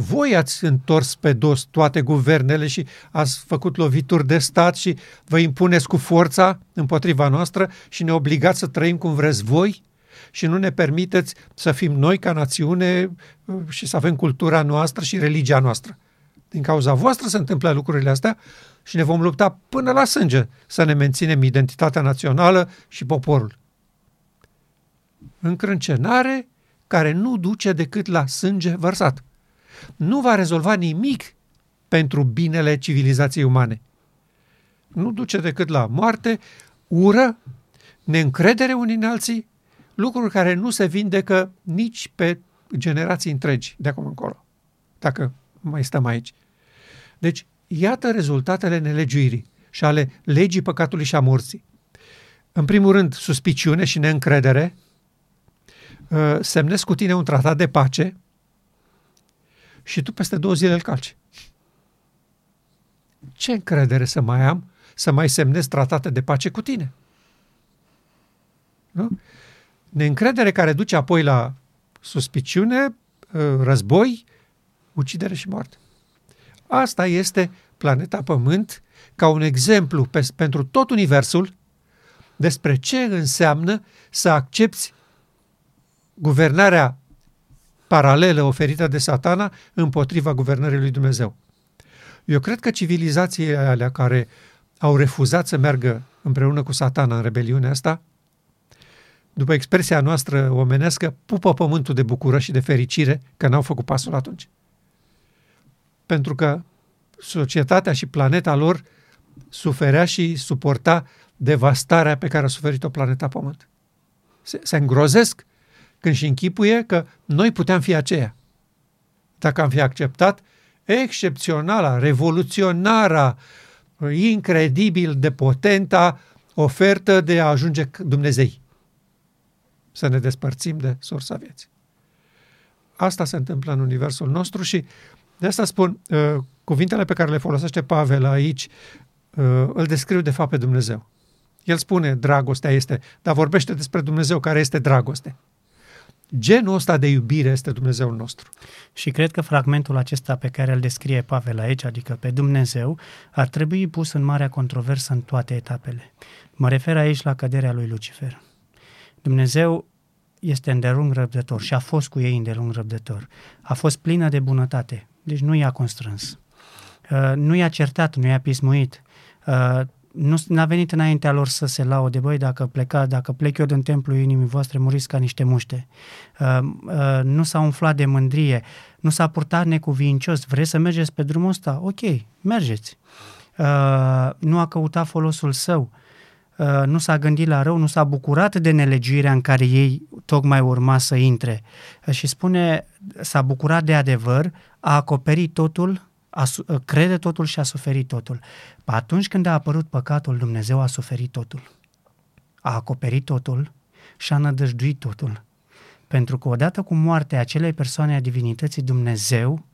Voi ați întors pe dos toate guvernele și ați făcut lovituri de stat și vă impuneți cu forța împotriva noastră și ne obligați să trăim cum vreți voi și nu ne permiteți să fim noi ca națiune uh, și să avem cultura noastră și religia noastră. Din cauza voastră se întâmplă lucrurile astea și ne vom lupta până la sânge să ne menținem identitatea națională și poporul. Încrâncenare care nu duce decât la sânge vărsat nu va rezolva nimic pentru binele civilizației umane. Nu duce decât la moarte, ură, neîncredere unii în alții, lucruri care nu se vindecă nici pe generații întregi de acum încolo, dacă mai stăm aici. Deci, iată rezultatele nelegiuirii și ale legii păcatului și a morții. În primul rând, suspiciune și neîncredere, uh, semnesc cu tine un tratat de pace, și tu peste două zile îl calci. Ce încredere să mai am să mai semnez tratate de pace cu tine? Nu? Neîncredere care duce apoi la suspiciune, ă, război, ucidere și moarte. Asta este planeta Pământ ca un exemplu pe, pentru tot Universul despre ce înseamnă să accepti guvernarea paralelă oferită de satana împotriva guvernării lui Dumnezeu. Eu cred că civilizațiile alea care au refuzat să meargă împreună cu satana în rebeliunea asta, după expresia noastră omenească, pupă pământul de bucură și de fericire că n-au făcut pasul atunci. Pentru că societatea și planeta lor suferea și suporta devastarea pe care a suferit-o planeta Pământ. Se, se îngrozesc când și închipuie că noi puteam fi aceea. Dacă am fi acceptat excepționala, revoluționara, incredibil de potenta ofertă de a ajunge Dumnezei. Să ne despărțim de sursa vieții. Asta se întâmplă în universul nostru și de asta spun, uh, cuvintele pe care le folosește Pavel aici uh, îl descriu de fapt pe Dumnezeu. El spune, dragostea este, dar vorbește despre Dumnezeu care este dragoste. Genul ăsta de iubire este Dumnezeul nostru. Și cred că fragmentul acesta pe care îl descrie Pavel aici, adică pe Dumnezeu, ar trebui pus în marea controversă în toate etapele. Mă refer aici la căderea lui Lucifer. Dumnezeu este îndelung răbdător și a fost cu ei îndelung răbdător. A fost plină de bunătate, deci nu i-a constrâns. Uh, nu i-a certat, nu i-a pismuit. Uh, nu a venit înaintea lor să se laude, băi, dacă pleca, dacă plec eu din templul inimii voastre, muriți ca niște muște. Uh, uh, nu s-a umflat de mândrie, nu s-a purtat necuvincios. Vreți să mergeți pe drumul ăsta? Ok, mergeți. Uh, nu a căutat folosul său. Uh, nu s-a gândit la rău, nu s-a bucurat de nelegiuirea în care ei tocmai urma să intre. Uh, și spune, s-a bucurat de adevăr, a acoperit totul a, crede totul și a suferit totul. Atunci când a apărut păcatul, Dumnezeu a suferit totul. A acoperit totul și a nădăjduit totul. Pentru că odată cu moartea acelei persoane a divinității Dumnezeu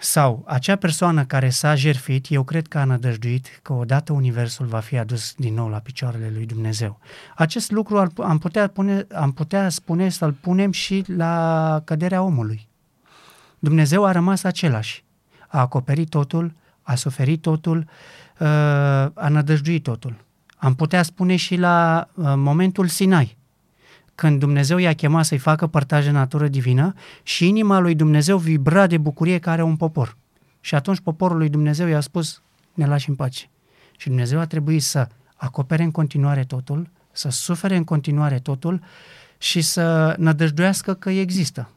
sau acea persoană care s-a jerfit, eu cred că a nădăjduit că odată Universul va fi adus din nou la picioarele lui Dumnezeu. Acest lucru am putea, pune, am putea spune să-l punem și la căderea omului. Dumnezeu a rămas același. A acoperit totul, a suferit totul, uh, a nădăjduit totul. Am putea spune și la uh, momentul Sinai, când Dumnezeu i-a chemat să-i facă părtaj de natură divină și inima lui Dumnezeu vibra de bucurie care are un popor. Și atunci poporul lui Dumnezeu i-a spus, ne lași în pace. Și Dumnezeu a trebuit să acopere în continuare totul, să sufere în continuare totul și să nădăjduiască că există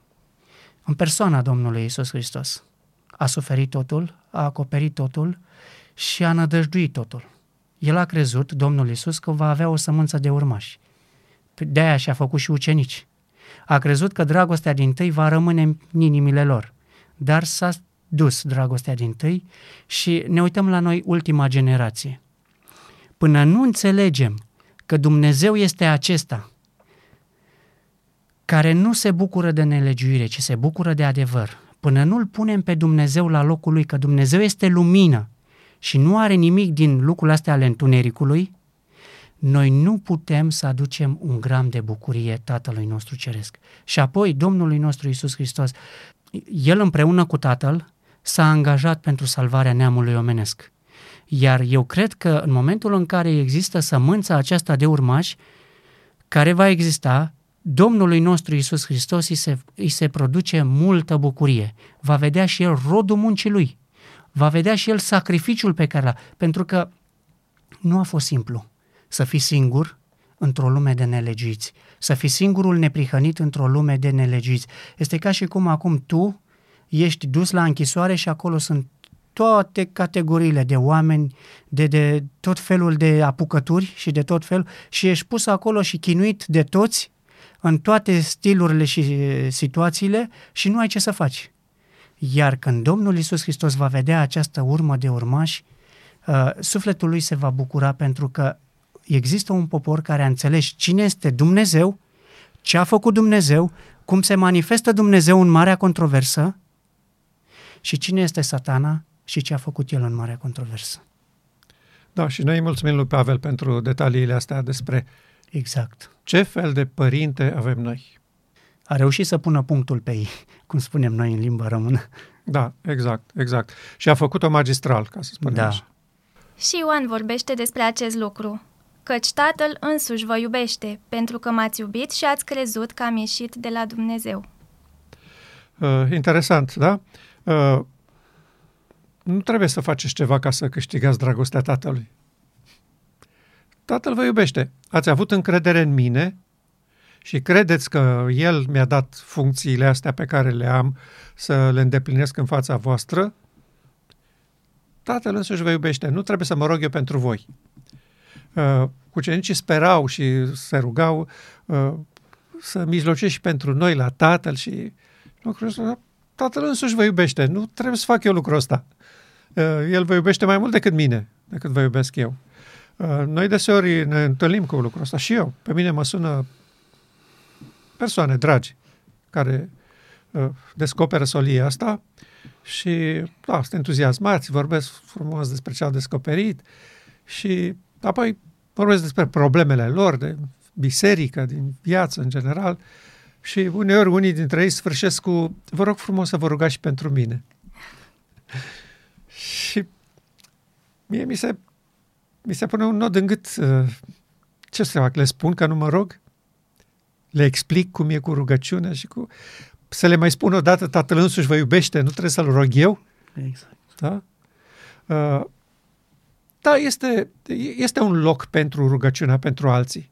în persoana Domnului Isus Hristos. A suferit totul, a acoperit totul și a nădăjduit totul. El a crezut, Domnul Isus, că va avea o sămânță de urmași. De-aia și-a făcut și ucenici. A crezut că dragostea din tâi va rămâne în inimile lor. Dar s-a dus dragostea din tâi și ne uităm la noi ultima generație. Până nu înțelegem că Dumnezeu este acesta care nu se bucură de nelegiuire, ci se bucură de adevăr, până nu-L punem pe Dumnezeu la locul Lui, că Dumnezeu este lumină și nu are nimic din lucrurile astea ale întunericului, noi nu putem să aducem un gram de bucurie Tatălui nostru Ceresc. Și apoi Domnului nostru Isus Hristos, El împreună cu Tatăl s-a angajat pentru salvarea neamului omenesc. Iar eu cred că în momentul în care există sămânța aceasta de urmași, care va exista, Domnului nostru Isus Hristos îi se, îi se produce multă bucurie. Va vedea și el rodul muncii lui. Va vedea și el sacrificiul pe care l-a. Pentru că nu a fost simplu să fii singur într-o lume de nelegiți, să fii singurul neprihănit într-o lume de nelegiți. Este ca și cum acum tu ești dus la închisoare și acolo sunt toate categoriile de oameni, de, de tot felul de apucături și de tot fel și ești pus acolo și chinuit de toți în toate stilurile și situațiile și nu ai ce să faci. Iar când Domnul Isus Hristos va vedea această urmă de urmași, uh, sufletul lui se va bucura pentru că există un popor care a înțeles cine este Dumnezeu, ce a făcut Dumnezeu, cum se manifestă Dumnezeu în marea controversă și cine este satana și ce a făcut el în marea controversă. Da, și noi mulțumim lui Pavel pentru detaliile astea despre Exact. Ce fel de părinte avem noi? A reușit să pună punctul pe ei, cum spunem noi în limba română. Da, exact, exact. Și a făcut-o magistral, ca să spunem da. așa. Și Ioan vorbește despre acest lucru, căci Tatăl însuși vă iubește, pentru că m-ați iubit și ați crezut că am ieșit de la Dumnezeu. Uh, interesant, da? Uh, nu trebuie să faceți ceva ca să câștigați dragostea Tatălui. Tatăl vă iubește. Ați avut încredere în mine și credeți că El mi-a dat funcțiile astea pe care le am să le îndeplinesc în fața voastră, Tatăl însuși vă iubește. Nu trebuie să mă rog eu pentru voi. Uh, ucenicii sperau și se rugau uh, să mijlocești și pentru noi la Tatăl și lucrul ăsta. Tatăl însuși vă iubește. Nu trebuie să fac eu lucrul ăsta. Uh, el vă iubește mai mult decât mine, decât vă iubesc eu. Uh, noi deseori ne întâlnim cu lucrul ăsta și eu. Pe mine mă sună persoane dragi care uh, descoperă solia asta și da, sunt entuziasmați, vorbesc frumos despre ce au descoperit și apoi vorbesc despre problemele lor, de biserică, din viață în general și uneori unii dintre ei sfârșesc cu vă rog frumos să vă rugați și pentru mine. și mie mi se, mi se pune un nod în gât. uh, Ce să fac? Le spun că nu mă rog? Le explic cum e cu rugăciunea și cu... Să le mai spun odată, tatăl însuși vă iubește, nu trebuie să-l rog eu? Exact. Da? Uh, Da, este, este un loc pentru rugăciunea pentru alții.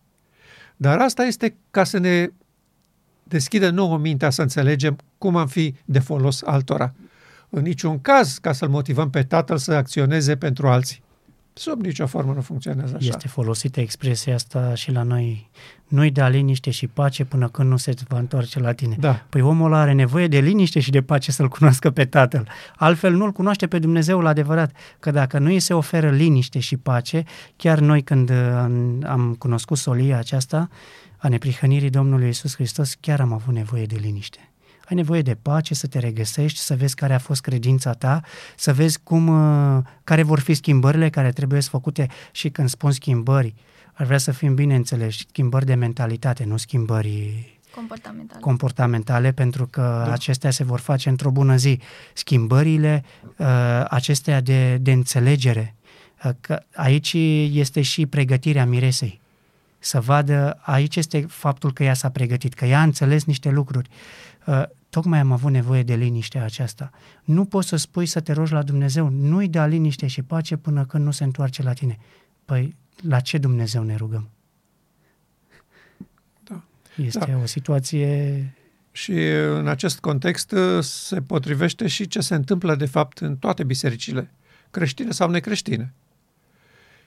Dar asta este ca să ne deschidă nouă mintea să înțelegem cum am fi de folos altora. În niciun caz ca să-l motivăm pe tatăl să acționeze pentru alții. Sub nicio formă nu funcționează așa. Este folosită expresia asta și la noi. Nu-i da liniște și pace până când nu se va întoarce la tine. Da. Păi omul ăla are nevoie de liniște și de pace să-L cunoască pe Tatăl. Altfel nu-L cunoaște pe Dumnezeul adevărat. Că dacă nu îi se oferă liniște și pace, chiar noi când uh, am, am cunoscut solia aceasta a neprihănirii Domnului Isus Hristos, chiar am avut nevoie de liniște. Ai nevoie de pace, să te regăsești, să vezi care a fost credința ta, să vezi cum, uh, care vor fi schimbările care trebuie să făcute și când spun schimbări, ar vrea să fim bine înțeleși, schimbări de mentalitate, nu schimbări Comportamental. comportamentale, pentru că da. acestea se vor face într-o bună zi. Schimbările uh, acestea de, de înțelegere, uh, că aici este și pregătirea miresei. Să vadă, aici este faptul că ea s-a pregătit, că ea a înțeles niște lucruri. Uh, tocmai am avut nevoie de liniștea aceasta. Nu poți să spui să te rogi la Dumnezeu, nu-i da liniște și pace până când nu se întoarce la tine. Păi, la ce Dumnezeu ne rugăm? Da. Este Da. o situație Și în acest context uh, se potrivește și ce se întâmplă de fapt în toate bisericile, creștine sau necreștine.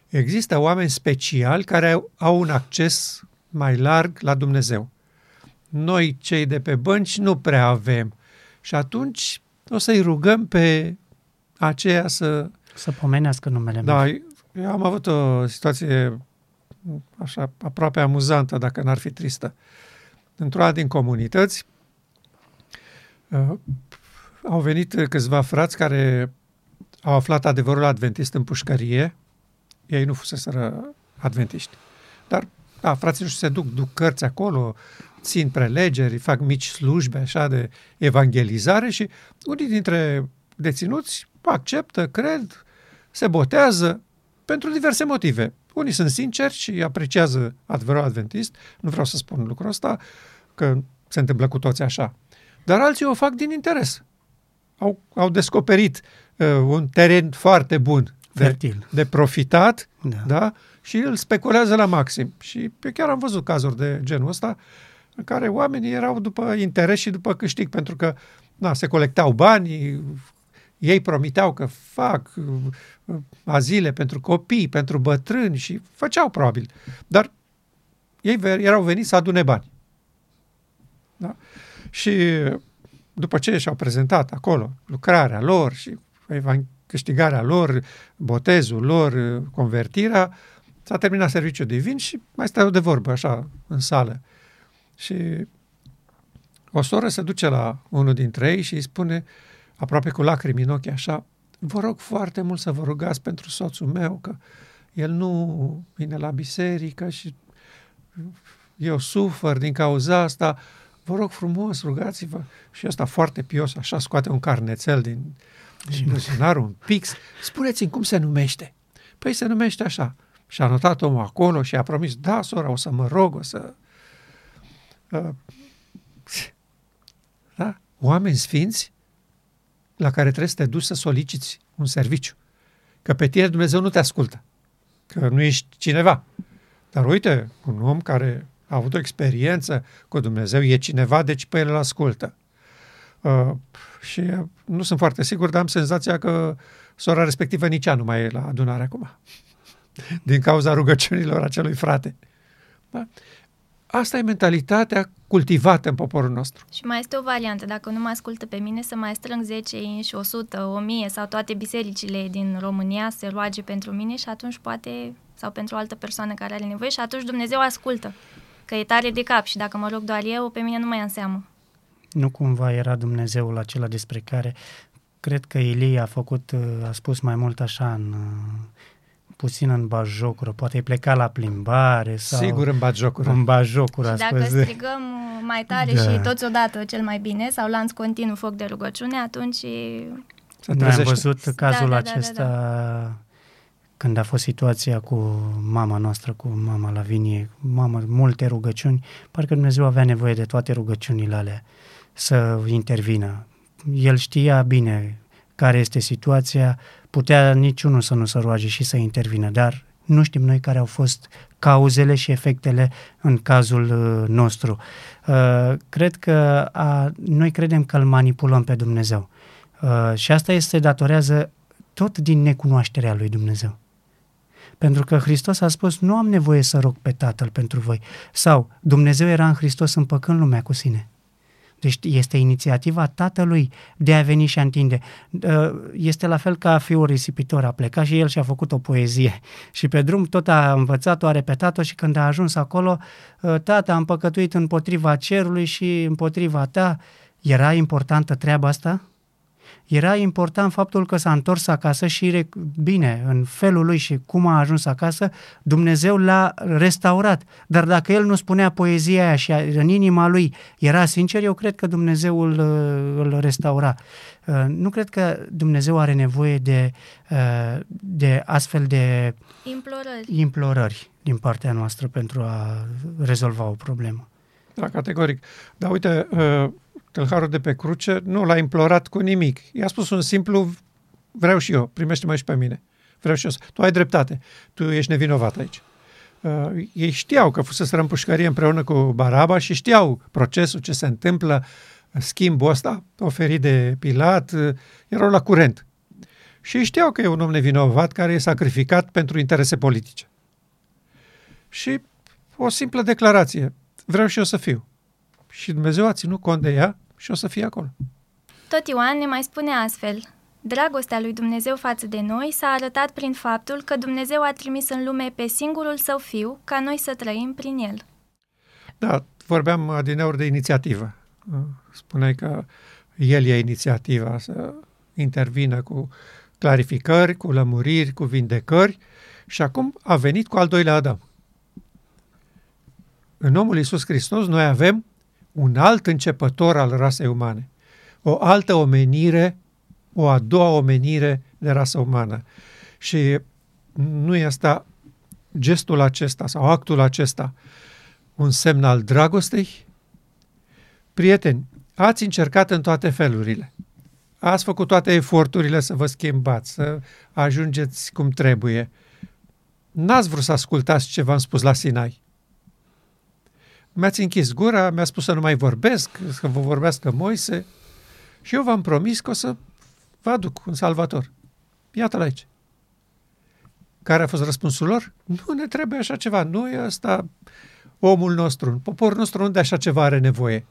Există oameni speciali care au- au un acces mai larg la Dumnezeu. Noi, cei de pe bănci, nu prea avem. Și atunci o să-i rugăm pe aceea să... să pomenească numele meu. Da, eu am avut o situație așa aproape amuzantă, dacă n-ar fi tristă. Într-una din comunități uh, au venit câțiva frați care au aflat adevărul adventist în pușcărie. Ei nu fuseseră adventiști. Dar, da, frații noștri se duc, duc cărți acolo, țin prelegeri, fac mici slujbe așa de evangelizare și unii dintre deținuți acceptă, cred, se botează pentru diverse motive. Unii sunt sinceri și apreciază adevărul adventist, nu vreau să spun lucrul ăsta, că se întâmplă cu toți așa. Dar alții o fac din interes. Au, au descoperit uh, un teren foarte bun de, Fertil. de profitat Da. da? și îl speculează la maxim. Și eu chiar am văzut cazuri de genul ăsta în care oamenii erau după interes și după câștig, pentru că na, se colectau bani, ei promiteau că fac uh, azile pentru copii, pentru bătrâni și făceau probabil. Dar ei ve- erau veniți să adune bani. Da? Și după ce și-au prezentat acolo lucrarea lor și evan- câștigarea lor, botezul lor, convertirea, s-a terminat serviciul divin și mai stau de vorbă așa în sală. Și o soră se duce la unul dintre ei și îi spune, aproape cu lacrimi în ochi, așa, vă rog foarte mult să vă rugați pentru soțul meu, că el nu vine la biserică și eu sufăr din cauza asta, vă rog frumos, rugați-vă. Și ăsta foarte pios, așa scoate un carnețel din, din buzunar, un pix. Spuneți-mi cum se numește. Păi se numește așa. Și a notat omul acolo și a promis, da, sora, o să mă rog, o să... Uh, da? Oameni sfinți la care trebuie să te duci să soliciți un serviciu. Că pe tine Dumnezeu nu te ascultă. Că nu ești cineva. Dar uite, un om care a avut o experiență cu Dumnezeu, e cineva, deci pe el îl ascultă. Uh, și uh, nu sunt foarte sigur, dar am senzația că sora respectivă nici ea nu mai e la adunare acum. Din cauza rugăciunilor acelui frate. Da? Asta e mentalitatea cultivată în poporul nostru. Și mai este o variantă, dacă nu mă ascultă pe mine, să mai strâng 10 inși, 100, 1000 sau toate bisericile din România să se roage pentru mine și atunci poate, sau pentru o altă persoană care are nevoie și atunci Dumnezeu ascultă. Că e tare de cap și dacă mă rog doar eu, pe mine nu mai ia în seamă. Nu cumva era Dumnezeul acela despre care cred că Ilie a făcut, a spus mai mult așa în, puțin în bajocură, poate ai plecat la plimbare sau... Sigur în bajocură. În bajocură, și dacă spus. strigăm mai tare Da. și toți odată cel mai bine sau lanț continuu foc de rugăciune, atunci Se Noi am trezește. văzut cazul Da, da, da, acesta când a fost situația cu mama noastră, cu mama Lavinie, mama, multe rugăciuni, parcă Dumnezeu avea nevoie de toate rugăciunile alea să intervină. El știa bine care este situația, putea niciunul să nu se roage și să intervină, dar nu știm noi care au fost cauzele și efectele în cazul uh, nostru. Uh, Cred că a, noi credem că îl manipulăm pe Dumnezeu. Uh, și asta este datorează tot din necunoașterea lui Dumnezeu. Pentru că Hristos a spus, nu am nevoie să rog pe Tatăl pentru voi. Sau Dumnezeu era în Hristos împăcând lumea cu sine. Deci este inițiativa Tatălui de a veni și a întinde. Uh, Este la fel ca fiul risipitor, a plecat și el și-a făcut o poezie. Și pe drum tot a învățat-o, a repetat-o și când a ajuns acolo, uh, tata, am păcătuit împotriva cerului și împotriva ta. Era importantă treaba asta? Era important faptul că s-a întors acasă și, rec- bine, în felul lui și cum a ajuns acasă, Dumnezeu l-a restaurat. Dar dacă el nu spunea poezia aia și în inima lui era sincer, eu cred că Dumnezeu îl, îl restaura. Uh, Nu cred că Dumnezeu are nevoie de, uh, de astfel de implorări. implorări din partea noastră pentru a rezolva o problemă. Da, categoric. Dar uite, uh, tâlharul de pe cruce nu l-a implorat cu nimic. I-a spus un simplu, vreau și eu, primește-mă și pe mine. Vreau și eu. să- Tu ai dreptate. Tu ești nevinovat aici. Uh, ei știau că fusese în pușcărie împreună cu Baraba și știau procesul, ce se întâmplă, schimbul ăsta oferit de Pilat, uh, erau la curent. Și ei știau că e un om nevinovat care e sacrificat pentru interese politice. Și o simplă declarație. Vreau și eu să fiu. Și Dumnezeu a ținut cont de ea și o să fie acolo. Tot Ioan ne mai spune astfel. Dragostea lui Dumnezeu față de noi s-a arătat prin faptul că Dumnezeu a trimis în lume pe singurul său fiu ca noi să trăim prin el. Da, vorbeam adineori de inițiativă. Spuneai că el e inițiativa să intervină cu clarificări, cu lămuriri, cu vindecări și acum a venit cu al doilea Adam. În omul Iisus Hristos noi avem un alt începător al rasei umane, o altă omenire, o a doua omenire de rasă umană. Și nu e asta gestul acesta sau actul acesta un semn al dragostei? Prieteni, ați încercat în toate felurile. Ați făcut toate eforturile să vă schimbați, să ajungeți cum trebuie. N-ați vrut să ascultați ce v-am spus la Sinai. Mi-ați închis gura, mi-a spus să nu mai vorbesc, să vă vorbească Moise și eu v-am promis că o să vă aduc un salvator. Iată-l aici. Care a fost răspunsul lor? Nu ne trebuie așa ceva, nu e ăsta omul nostru, poporul nostru nu de așa ceva are nevoie.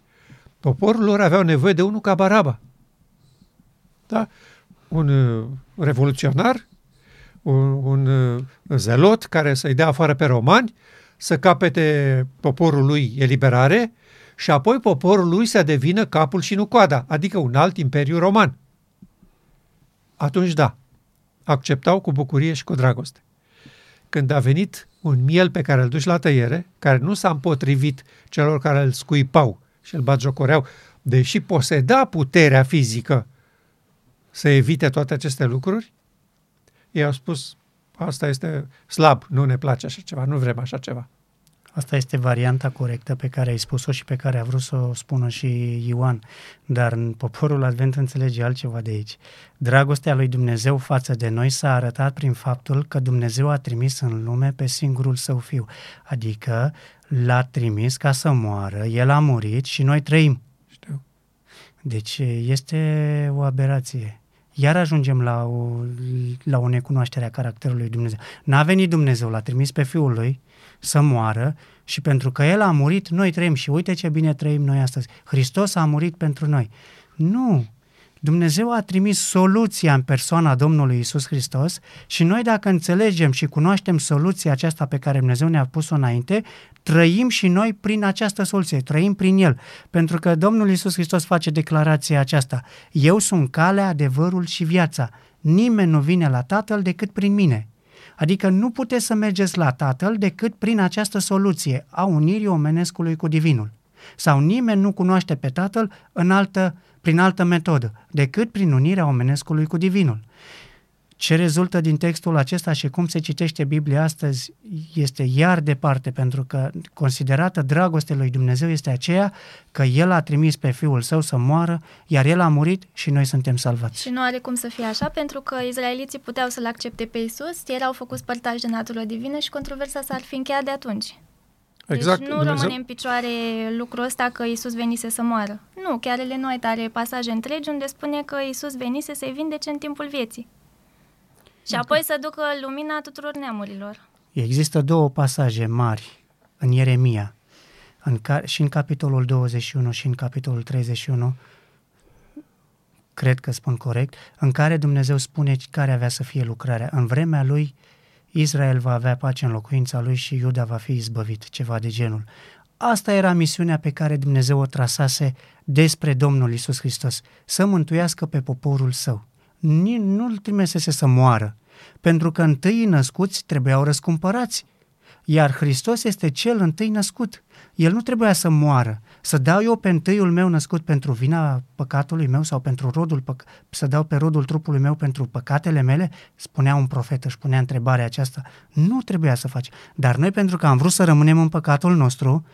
Poporul lor aveau nevoie de unul ca Baraba. Da? Un uh, revoluționar, un, un uh, zelot care să-i dea afară pe romani, să capete poporul lui eliberare și apoi poporul lui să devină capul și nu coada, adică un alt imperiu roman. Atunci da, acceptau cu bucurie și cu dragoste. Când a venit un miel pe care îl duci la tăiere, care nu s-a împotrivit celor care îl scuipau și îl batjocoreau, deși poseda puterea fizică să evite toate aceste lucruri, ei au spus, asta este slab, nu ne place așa ceva, nu vrem așa ceva. Asta este varianta corectă pe care ai spus-o și pe care a vrut să o spună și Ioan. Dar în poporul Advent înțelege altceva de aici. Dragostea lui Dumnezeu față de noi s-a arătat prin faptul că Dumnezeu a trimis în lume pe singurul său fiu. Adică l-a trimis ca să moară, el a murit și noi trăim. Știu. Deci este o aberație. Iar ajungem la o, la o necunoaștere a caracterului Dumnezeu. N-a venit Dumnezeu, l-a trimis pe Fiul Lui să moară și pentru că El a murit, noi trăim și uite ce bine trăim noi astăzi. Hristos a murit pentru noi. Nu! Dumnezeu a trimis soluția în persoana Domnului Isus Hristos și noi dacă înțelegem și cunoaștem soluția aceasta pe care Dumnezeu ne-a pus-o înainte, trăim și noi prin această soluție, trăim prin El. Pentru că Domnul Isus Hristos face declarația aceasta. Eu sunt calea, adevărul și viața. Nimeni nu vine la Tatăl decât prin mine. Adică nu puteți să mergeți la Tatăl decât prin această soluție a unirii omenescului cu divinul. Sau nimeni nu cunoaște pe Tatăl în altă, prin altă metodă, decât prin unirea omenescului cu divinul. Ce rezultă din textul acesta și cum se citește Biblia astăzi este iar departe, pentru că considerată dragostea lui Dumnezeu este aceea că El a trimis pe Fiul Său să moară, iar El a murit și noi suntem salvați. Și nu are cum să fie așa, pentru că izraeliții puteau să-L accepte pe Isus, erau făcuți părtași de natură divină și controversa s-ar fi încheiat de atunci. Exact. Deci nu Dumnezeu- rămâne în picioare lucrul ăsta că Isus venise să moară. Nu, chiar Ellen White are pasaje întregi unde spune că Isus venise să-i vindece în timpul vieții. Și apoi să ducă lumina tuturor neamurilor. Există două pasaje mari în Ieremia, în ca- și în capitolul 21 și în capitolul 31, cred că spun corect, în care Dumnezeu spune care avea să fie lucrarea. În vremea lui, Israel va avea pace în locuința lui și Iuda va fi izbăvit, ceva de genul. Asta era misiunea pe care Dumnezeu o trasase despre Domnul Isus Hristos, să mântuiască pe poporul său. Ni- Nu-l trimisese să moară, pentru că întâi născuți trebuiau răscumpărați, iar Hristos este cel întâi născut. El nu trebuia să moară, să dau eu pe întâiul meu născut pentru vina păcatului meu sau pentru rodul, păc- să dau pe rodul trupului meu pentru păcatele mele, spunea un profet, își punea întrebarea aceasta. Nu trebuia să faci. Dar noi, pentru că am vrut să rămânem în păcatul nostru,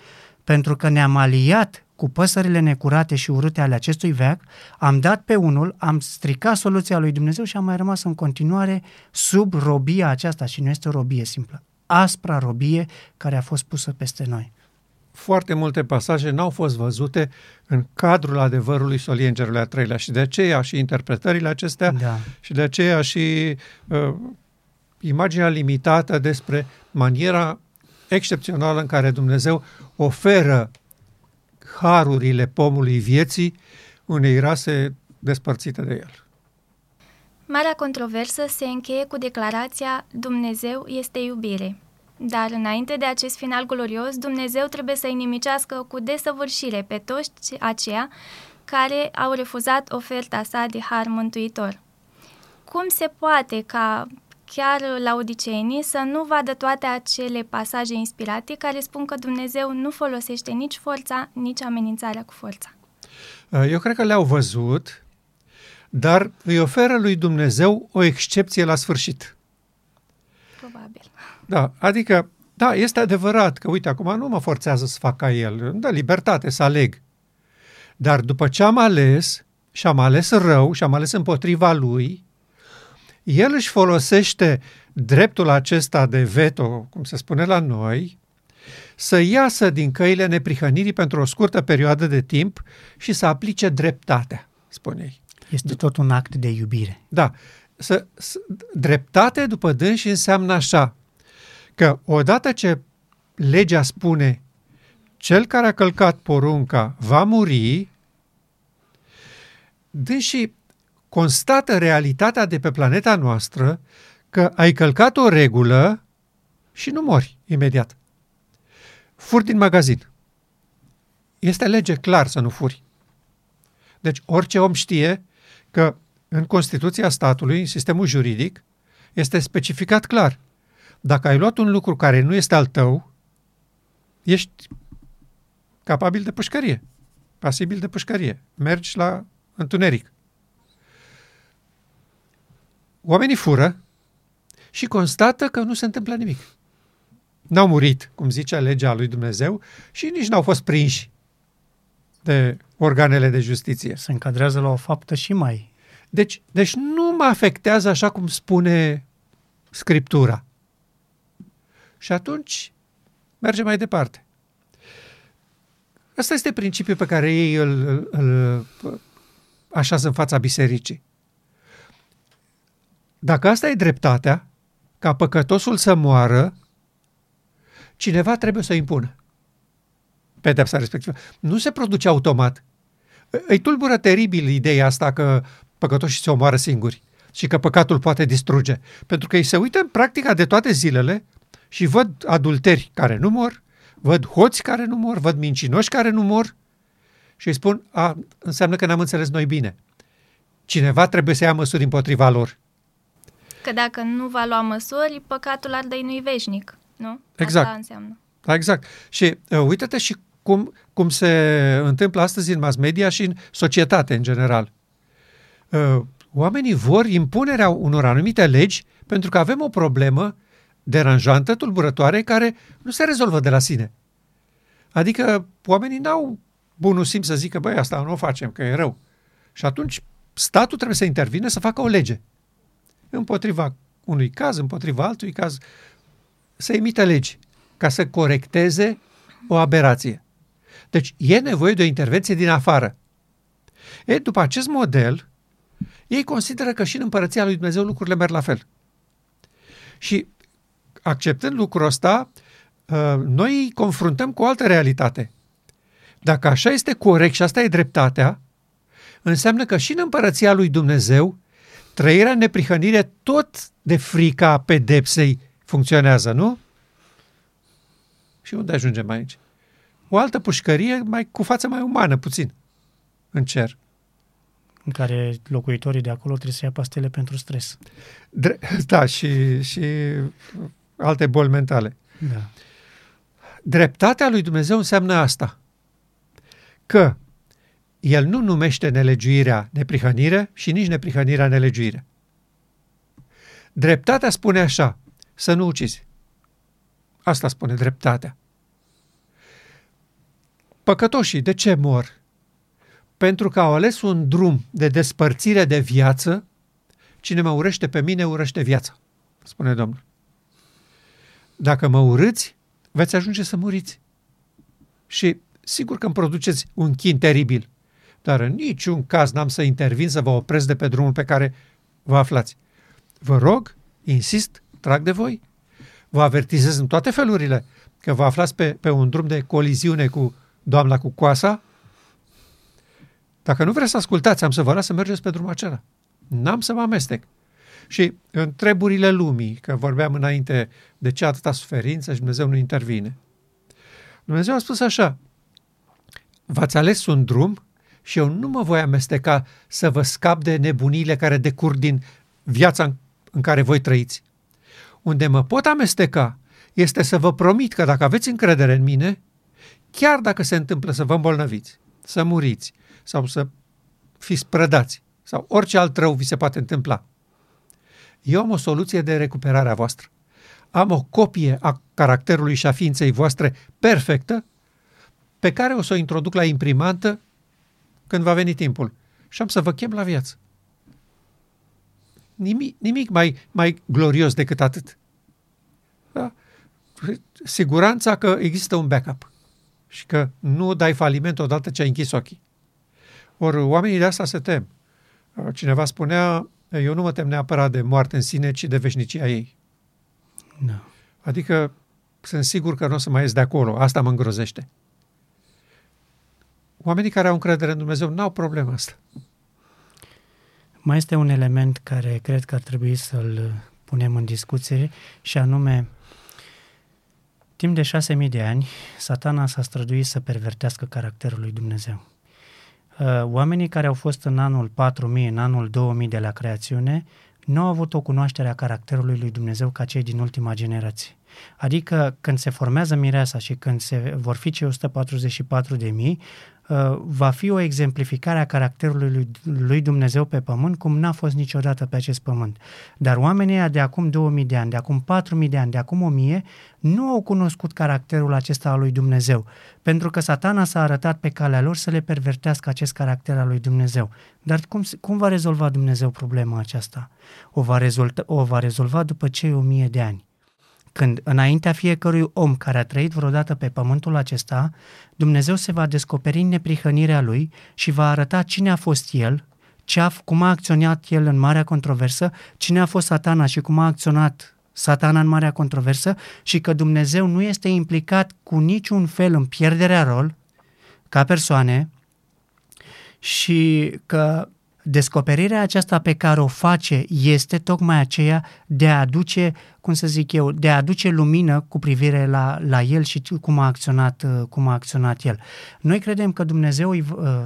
pentru că ne-am aliat cu păsările necurate și urâte ale acestui veac, am dat pe unul, am stricat soluția lui Dumnezeu și am mai rămas în continuare sub robia aceasta și nu este o robie simplă. Aspra robie care a fost pusă peste noi. foarte multe pasaje n-au fost văzute în cadrul adevărului soliei Îngerului a treilea și de aceea și interpretările acestea Da. și de aceea și uh, imaginea limitată despre maniera excepțională în care Dumnezeu oferă harurile pomului vieții unei rase despărțite de el. Marea controversă se încheie cu declarația Dumnezeu este iubire. Dar înainte de acest final glorios, Dumnezeu trebuie să inimicească cu desăvârșire pe toți aceia care au refuzat oferta sa de har mântuitor. Cum se poate ca chiar laudiceenii să nu vadă toate acele pasaje inspirate care spun că Dumnezeu nu folosește nici forța, nici amenințarea cu forța? Uh, Eu cred că le-au văzut, dar îi oferă lui Dumnezeu o excepție la sfârșit. Probabil. Da, adică, da, este adevărat că, uite, acum nu mă forțează să fac ca el, îmi dă libertate să aleg. Dar după ce am ales și am ales rău și am ales împotriva lui, el își folosește dreptul acesta de veto, cum se spune la noi, să iasă din căile neprihănirii pentru o scurtă perioadă de timp și să aplice dreptatea, spune ei. Este tot un act de iubire. Da, să, să, dreptate după dânsi înseamnă așa, că odată ce legea spune cel care a călcat porunca va muri, dânsi constată realitatea de pe planeta noastră că ai călcat o regulă și nu mori imediat. Furi din magazin. Este lege clar să nu furi. Deci orice om știe că în Constituția statului, în sistemul juridic, este specificat clar. Dacă ai luat un lucru care nu este al tău, ești capabil de pușcărie, pasibil de pușcărie. Mergi la întuneric. Oamenii fură și constată că nu se întâmplă nimic. N-au murit, cum zicea legea lui Dumnezeu, și nici n-au fost prinși de organele de justiție. Se încadrează la o faptă și mai Deci, deci nu mă afectează așa cum spune Scriptura. Și atunci merge mai departe. Ăsta este principiul pe care ei îl, îl, îl așează în fața bisericii. Dacă asta e dreptatea, ca păcătosul să moară, cineva trebuie să o impună. Pedepsa respectivă. Nu se produce automat. Îi tulbură teribil ideea asta că păcătoșii se omoară singuri și că păcatul poate distruge. Pentru că ei se uită în practica de toate zilele și văd adulteri care nu mor, văd hoți care nu mor, văd mincinoși care nu mor și îi spun, a, înseamnă că n-am înțeles noi bine. Cineva trebuie să ia măsuri împotriva lor. Că dacă nu va lua măsuri, păcatul ar dăinui veșnic, nu? Exact. Asta înseamnă. Da, exact. Și uh, uite-te și cum, cum se întâmplă astăzi în mass media și în societate în general. Uh, oamenii vor impunerea unor anumite legi pentru că avem o problemă deranjantă, tulburătoare, care nu se rezolvă de la sine. Adică oamenii n-au bunul simț să zică, băi, asta nu o facem, că e rău. Și atunci statul trebuie să intervine să facă o lege. Împotriva unui caz, împotriva altui caz, să emite legi ca să corecteze o aberație. Deci e nevoie de o intervenție din afară. E, după acest model, ei consideră că și în împărăția lui Dumnezeu lucrurile merg la fel. Și acceptând lucrul ăsta, uh, noi îi confruntăm cu o altă realitate. Dacă așa este corect și asta e dreptatea, înseamnă că și în împărăția lui Dumnezeu, trăirea în neprihănire tot de frica pedepsei funcționează, nu? Și unde ajungem aici? O altă pușcărie mai, cu față mai umană, puțin, în cer. În care locuitorii de acolo trebuie să ia pastele pentru stres. Dre- da, și, și alte boli mentale. Da. Dreptatea lui Dumnezeu înseamnă asta. Că el nu numește nelegiuirea neprihănire și nici neprihănirea nelegiuire. Dreptatea spune așa, să nu ucizi. Asta spune dreptatea. Păcătoșii, de ce mor? Pentru că au ales un drum de despărțire de viață. Cine mă urăște pe mine, urăște viața, spune Domnul. Dacă mă urâți, veți ajunge să muriți. Și sigur că îmi produceți un chin teribil, dar în niciun caz n-am să intervin să vă opresc de pe drumul pe care vă aflați. Vă rog, insist, trag de voi, vă avertizez în toate felurile că vă aflați pe, pe un drum de coliziune cu doamna cu coasa, dacă nu vreți să ascultați, am să vă las să mergeți pe drumul acela. N-am să mă amestec. Și în treburile lumii, că vorbeam înainte de ce atâta suferință și Dumnezeu nu intervine. Dumnezeu a spus așa, v-ați ales un drum și eu nu mă voi amesteca să vă scap de nebunile care decur din viața în, în care voi trăiți. Unde mă pot amesteca este să vă promit că dacă aveți încredere în mine, chiar dacă se întâmplă să vă îmbolnăviți, să muriți sau să fiți prădați sau orice alt rău vi se poate întâmpla, eu am o soluție de recuperare a voastră. Am o copie a caracterului și a ființei voastre perfectă pe care o să o introduc la imprimantă când va veni timpul și am să vă chem la viață. Nimic, nimic mai, mai glorios decât atât. Da? Siguranța că există un backup și că nu dai faliment odată ce ai închis ochii. Ori oamenii de asta se tem. Cineva spunea, eu nu mă tem neapărat de moarte în sine, ci de veșnicia ei. Da. Adică sunt sigur că nu o să mai ies de acolo. Asta mă îngrozește. Oamenii care au încredere în Dumnezeu n-au problema asta. Mai este un element care cred că ar trebui să-l punem în discuție și anume, timp de șase mii de ani, satana s-a străduit să pervertească caracterul lui Dumnezeu. Uh, oamenii care au fost în anul 4000, în anul 2000 de la creațiune, nu au avut o cunoaștere a caracterului lui Dumnezeu ca cei din ultima generație. Adică când se formează mireasa și când se vor fi cei 144 de mii, uh, va fi o exemplificare a caracterului lui, lui Dumnezeu pe pământ, cum n-a fost niciodată pe acest pământ. Dar oamenii de acum 2000 de ani, de acum 4000 de ani, de acum 1000, nu au cunoscut caracterul acesta al lui Dumnezeu, pentru că satana s-a arătat pe calea lor să le pervertească acest caracter al lui Dumnezeu. Dar cum, cum va rezolva Dumnezeu problema aceasta? O va, rezolta, o va rezolva după cei 1000 de ani când înaintea fiecărui om care a trăit vreodată pe pământul acesta, Dumnezeu se va descoperi în neprihănirea lui și va arăta cine a fost el, ce a, cum a acționat el în marea controversă, cine a fost satana și cum a acționat satana în marea controversă și că Dumnezeu nu este implicat cu niciun fel în pierderea rol ca persoane și că descoperirea aceasta pe care o face este tocmai aceea de a aduce, cum să zic eu, de a aduce lumină cu privire la, la el și cum a, acționat, cum a acționat el. Noi credem că Dumnezeu îi, uh,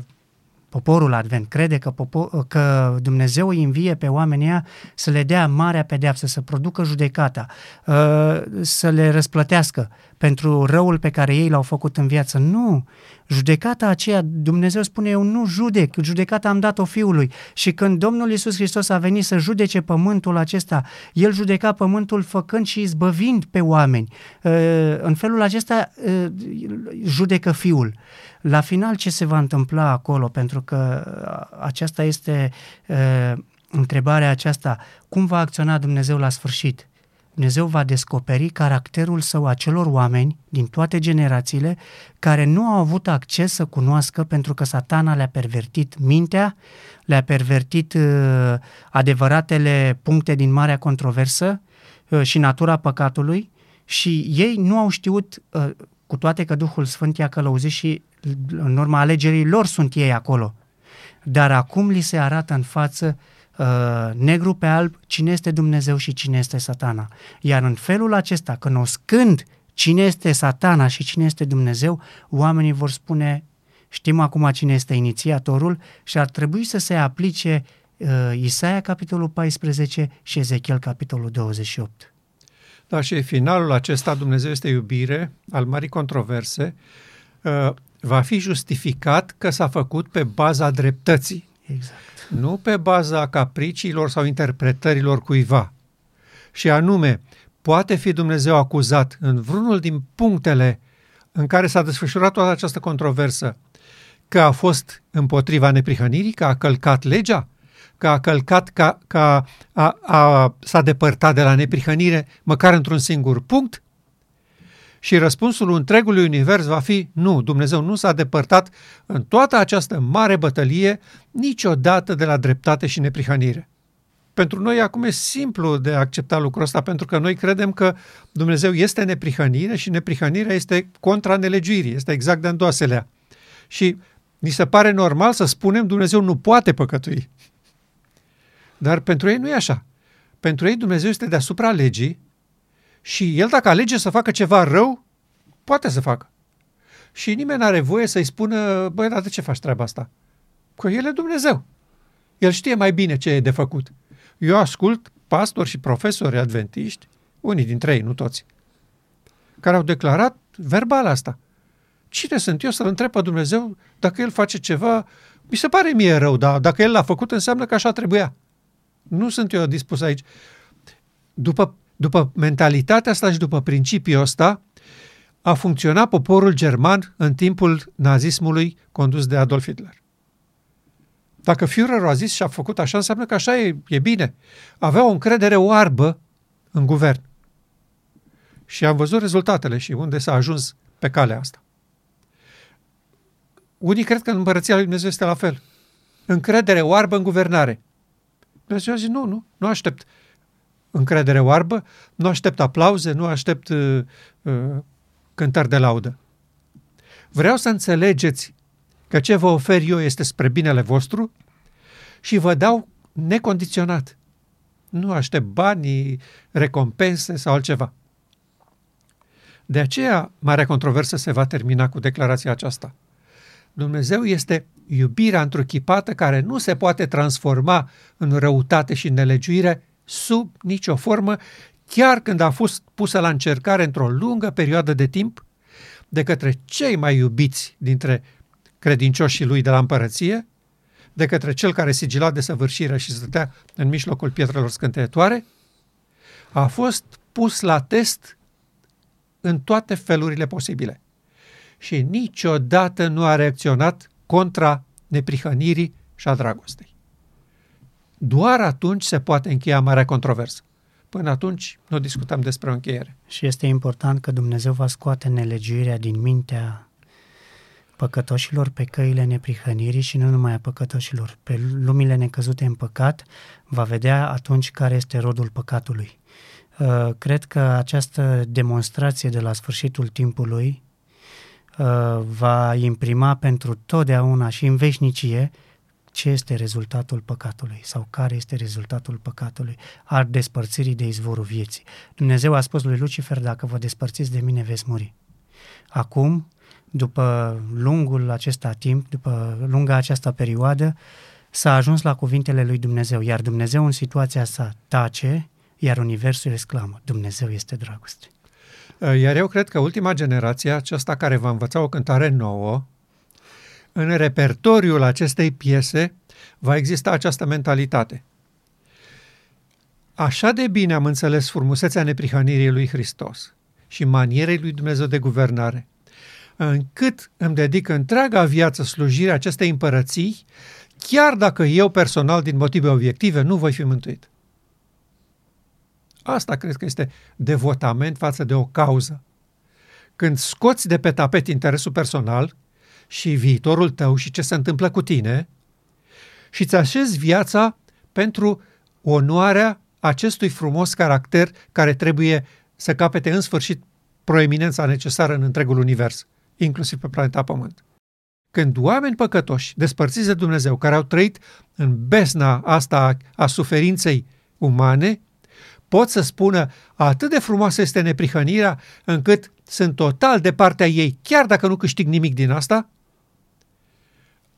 poporul advent crede că, popor, că Dumnezeu îi învie pe oamenii ăia să le dea marea pedeapsă, să producă judecata, uh, să le răsplătească pentru răul pe care ei l-au făcut în viață. Nu! Judecata aceea, Dumnezeu spune, eu nu judec, judecata am dat-o Fiului. Și când Domnul Iisus Hristos a venit să judece pământul acesta, El judeca pământul făcând și izbăvind pe oameni. Uh, în felul acesta uh, judecă Fiul. La final ce se va întâmpla acolo? Pentru că aceasta este întrebarea aceasta. Cum va acționa Dumnezeu la sfârșit? Dumnezeu va descoperi caracterul său acelor oameni din toate generațiile care nu au avut acces să cunoască pentru că satana le-a pervertit mintea, le-a pervertit uh, adevăratele puncte din marea controversă uh, și natura păcatului și ei nu au știut, uh, cu toate că Duhul Sfânt i-a călăuzit și în urma alegerii lor sunt ei acolo. Dar acum li se arată în față uh, negru pe alb cine este Dumnezeu și cine este satana. Iar în felul acesta, cunoscând cine este satana și cine este Dumnezeu, oamenii vor spune știm acum cine este inițiatorul și ar trebui să se aplice uh, Isaia capitolul 14 și Ezechiel capitolul 28. Da, și finalul acesta, Dumnezeu este iubire, al marii controverse, uh, va fi justificat că s-a făcut pe baza dreptății. Exact. Nu pe baza capriciilor sau interpretărilor cuiva. Și anume, poate fi Dumnezeu acuzat în vreunul din punctele în care s-a desfășurat toată această controversă că a fost împotriva neprihănirii, că a călcat legea, că a călcat, că, că a, a, a, s-a depărtat de la neprihănire, măcar într-un singur punct? Și răspunsul întregului univers va fi nu, Dumnezeu nu s-a depărtat în toată această mare bătălie niciodată de la dreptate și neprihănire. Pentru noi acum e simplu de accepta lucrul ăsta, pentru că noi credem că Dumnezeu este neprihănire și neprihănirea este contra nelegiuirii, este exact de îndoaselea. Și ni se pare normal să spunem Dumnezeu nu poate păcătui. Dar pentru ei nu e așa. Pentru ei Dumnezeu este deasupra legii și el dacă alege să facă ceva rău, poate să facă. Și nimeni nu are voie să-i spună, băi, dar de ce faci treaba asta? Că el e Dumnezeu. El știe mai bine ce e de făcut. Eu ascult pastori și profesori adventiști, unii dintre ei, nu toți, care au declarat verbal asta. Cine sunt eu să-L întreb pe Dumnezeu dacă El face ceva? Mi se pare mie rău, dar dacă El l-a făcut, înseamnă că așa trebuia. Nu sunt eu dispus aici. După după mentalitatea asta și după principiul ăsta, a funcționat poporul german în timpul nazismului condus de Adolf Hitler. Dacă Führer a zis și a făcut așa, înseamnă că așa e, e bine. Avea o încredere oarbă în guvern. Și am văzut rezultatele și unde s-a ajuns pe calea asta. Unii cred că în împărăția lui Dumnezeu este la fel. Încredere oarbă în guvernare. Dumnezeu a zis, nu, nu, nu aștept încredere oarbă, nu aștept aplauze, nu aștept uh, uh, cântări de laudă. Vreau să înțelegeți că ce vă ofer eu este spre binele vostru și vă dau necondiționat. Nu aștept bani, recompense sau altceva. De aceea, marea controversă se va termina cu declarația aceasta. Dumnezeu este iubirea întruchipată care nu se poate transforma în răutate și nelegiuire sub nicio formă, chiar când a fost pusă la încercare într-o lungă perioadă de timp de către cei mai iubiți dintre credincioșii lui de la împărăție, de către cel care sigila de săvârșire și stătea în mijlocul pietrelor scânteietoare, a fost pus la test în toate felurile posibile. Și niciodată nu a reacționat contra neprihănirii și a dragostei. Doar atunci se poate încheia marea controversă. Până atunci nu discutăm despre o încheiere. Și este important că Dumnezeu va scoate nelegiuirea din mintea păcătoșilor pe căile neprihănirii și nu numai a păcătoșilor, pe lumile necăzute în păcat, va vedea atunci care este rodul păcatului. Uh, cred că această demonstrație de la sfârșitul timpului uh, va imprima pentru totdeauna și în veșnicie ce este rezultatul păcatului sau care este rezultatul păcatului, al despărțirii de izvorul vieții. Dumnezeu a spus lui Lucifer, dacă vă despărțiți de mine, veți muri. Acum, după lungul acesta timp, după lunga această perioadă, s-a ajuns la cuvintele lui Dumnezeu, iar Dumnezeu în situația sa tace, iar Universul exclamă, Dumnezeu este dragoste. Iar eu cred că ultima generație, aceasta care va învăța o cântare nouă, în repertoriul acestei piese va exista această mentalitate. Așa de bine am înțeles frumusețea neprihănirii lui Hristos și manierei lui Dumnezeu de guvernare, încât îmi dedic întreaga viață slujirea acestei împărății, chiar dacă eu personal, din motive obiective, nu voi fi mântuit. Asta cred că este devotament față de o cauză. Când scoți de pe tapet interesul personal și viitorul tău și ce se întâmplă cu tine și îți așezi viața pentru onoarea acestui frumos caracter care trebuie să capete în sfârșit proeminența necesară în întregul univers, inclusiv pe planeta Pământ. Când oameni păcătoși, despărțiți de Dumnezeu, care au trăit în besna asta a suferinței umane, pot să spună atât de frumoasă este neprihănirea încât sunt total de partea ei, chiar dacă nu câștig nimic din asta,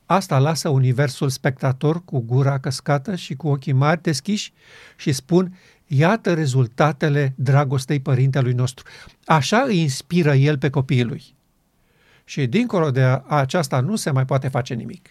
asta lasă universul spectator cu gura căscată și cu ochii mari deschiși și spun, iată rezultatele dragostei părintelui nostru. Așa îi inspiră el pe copiii lui. Și dincolo de aceasta nu se mai poate face nimic.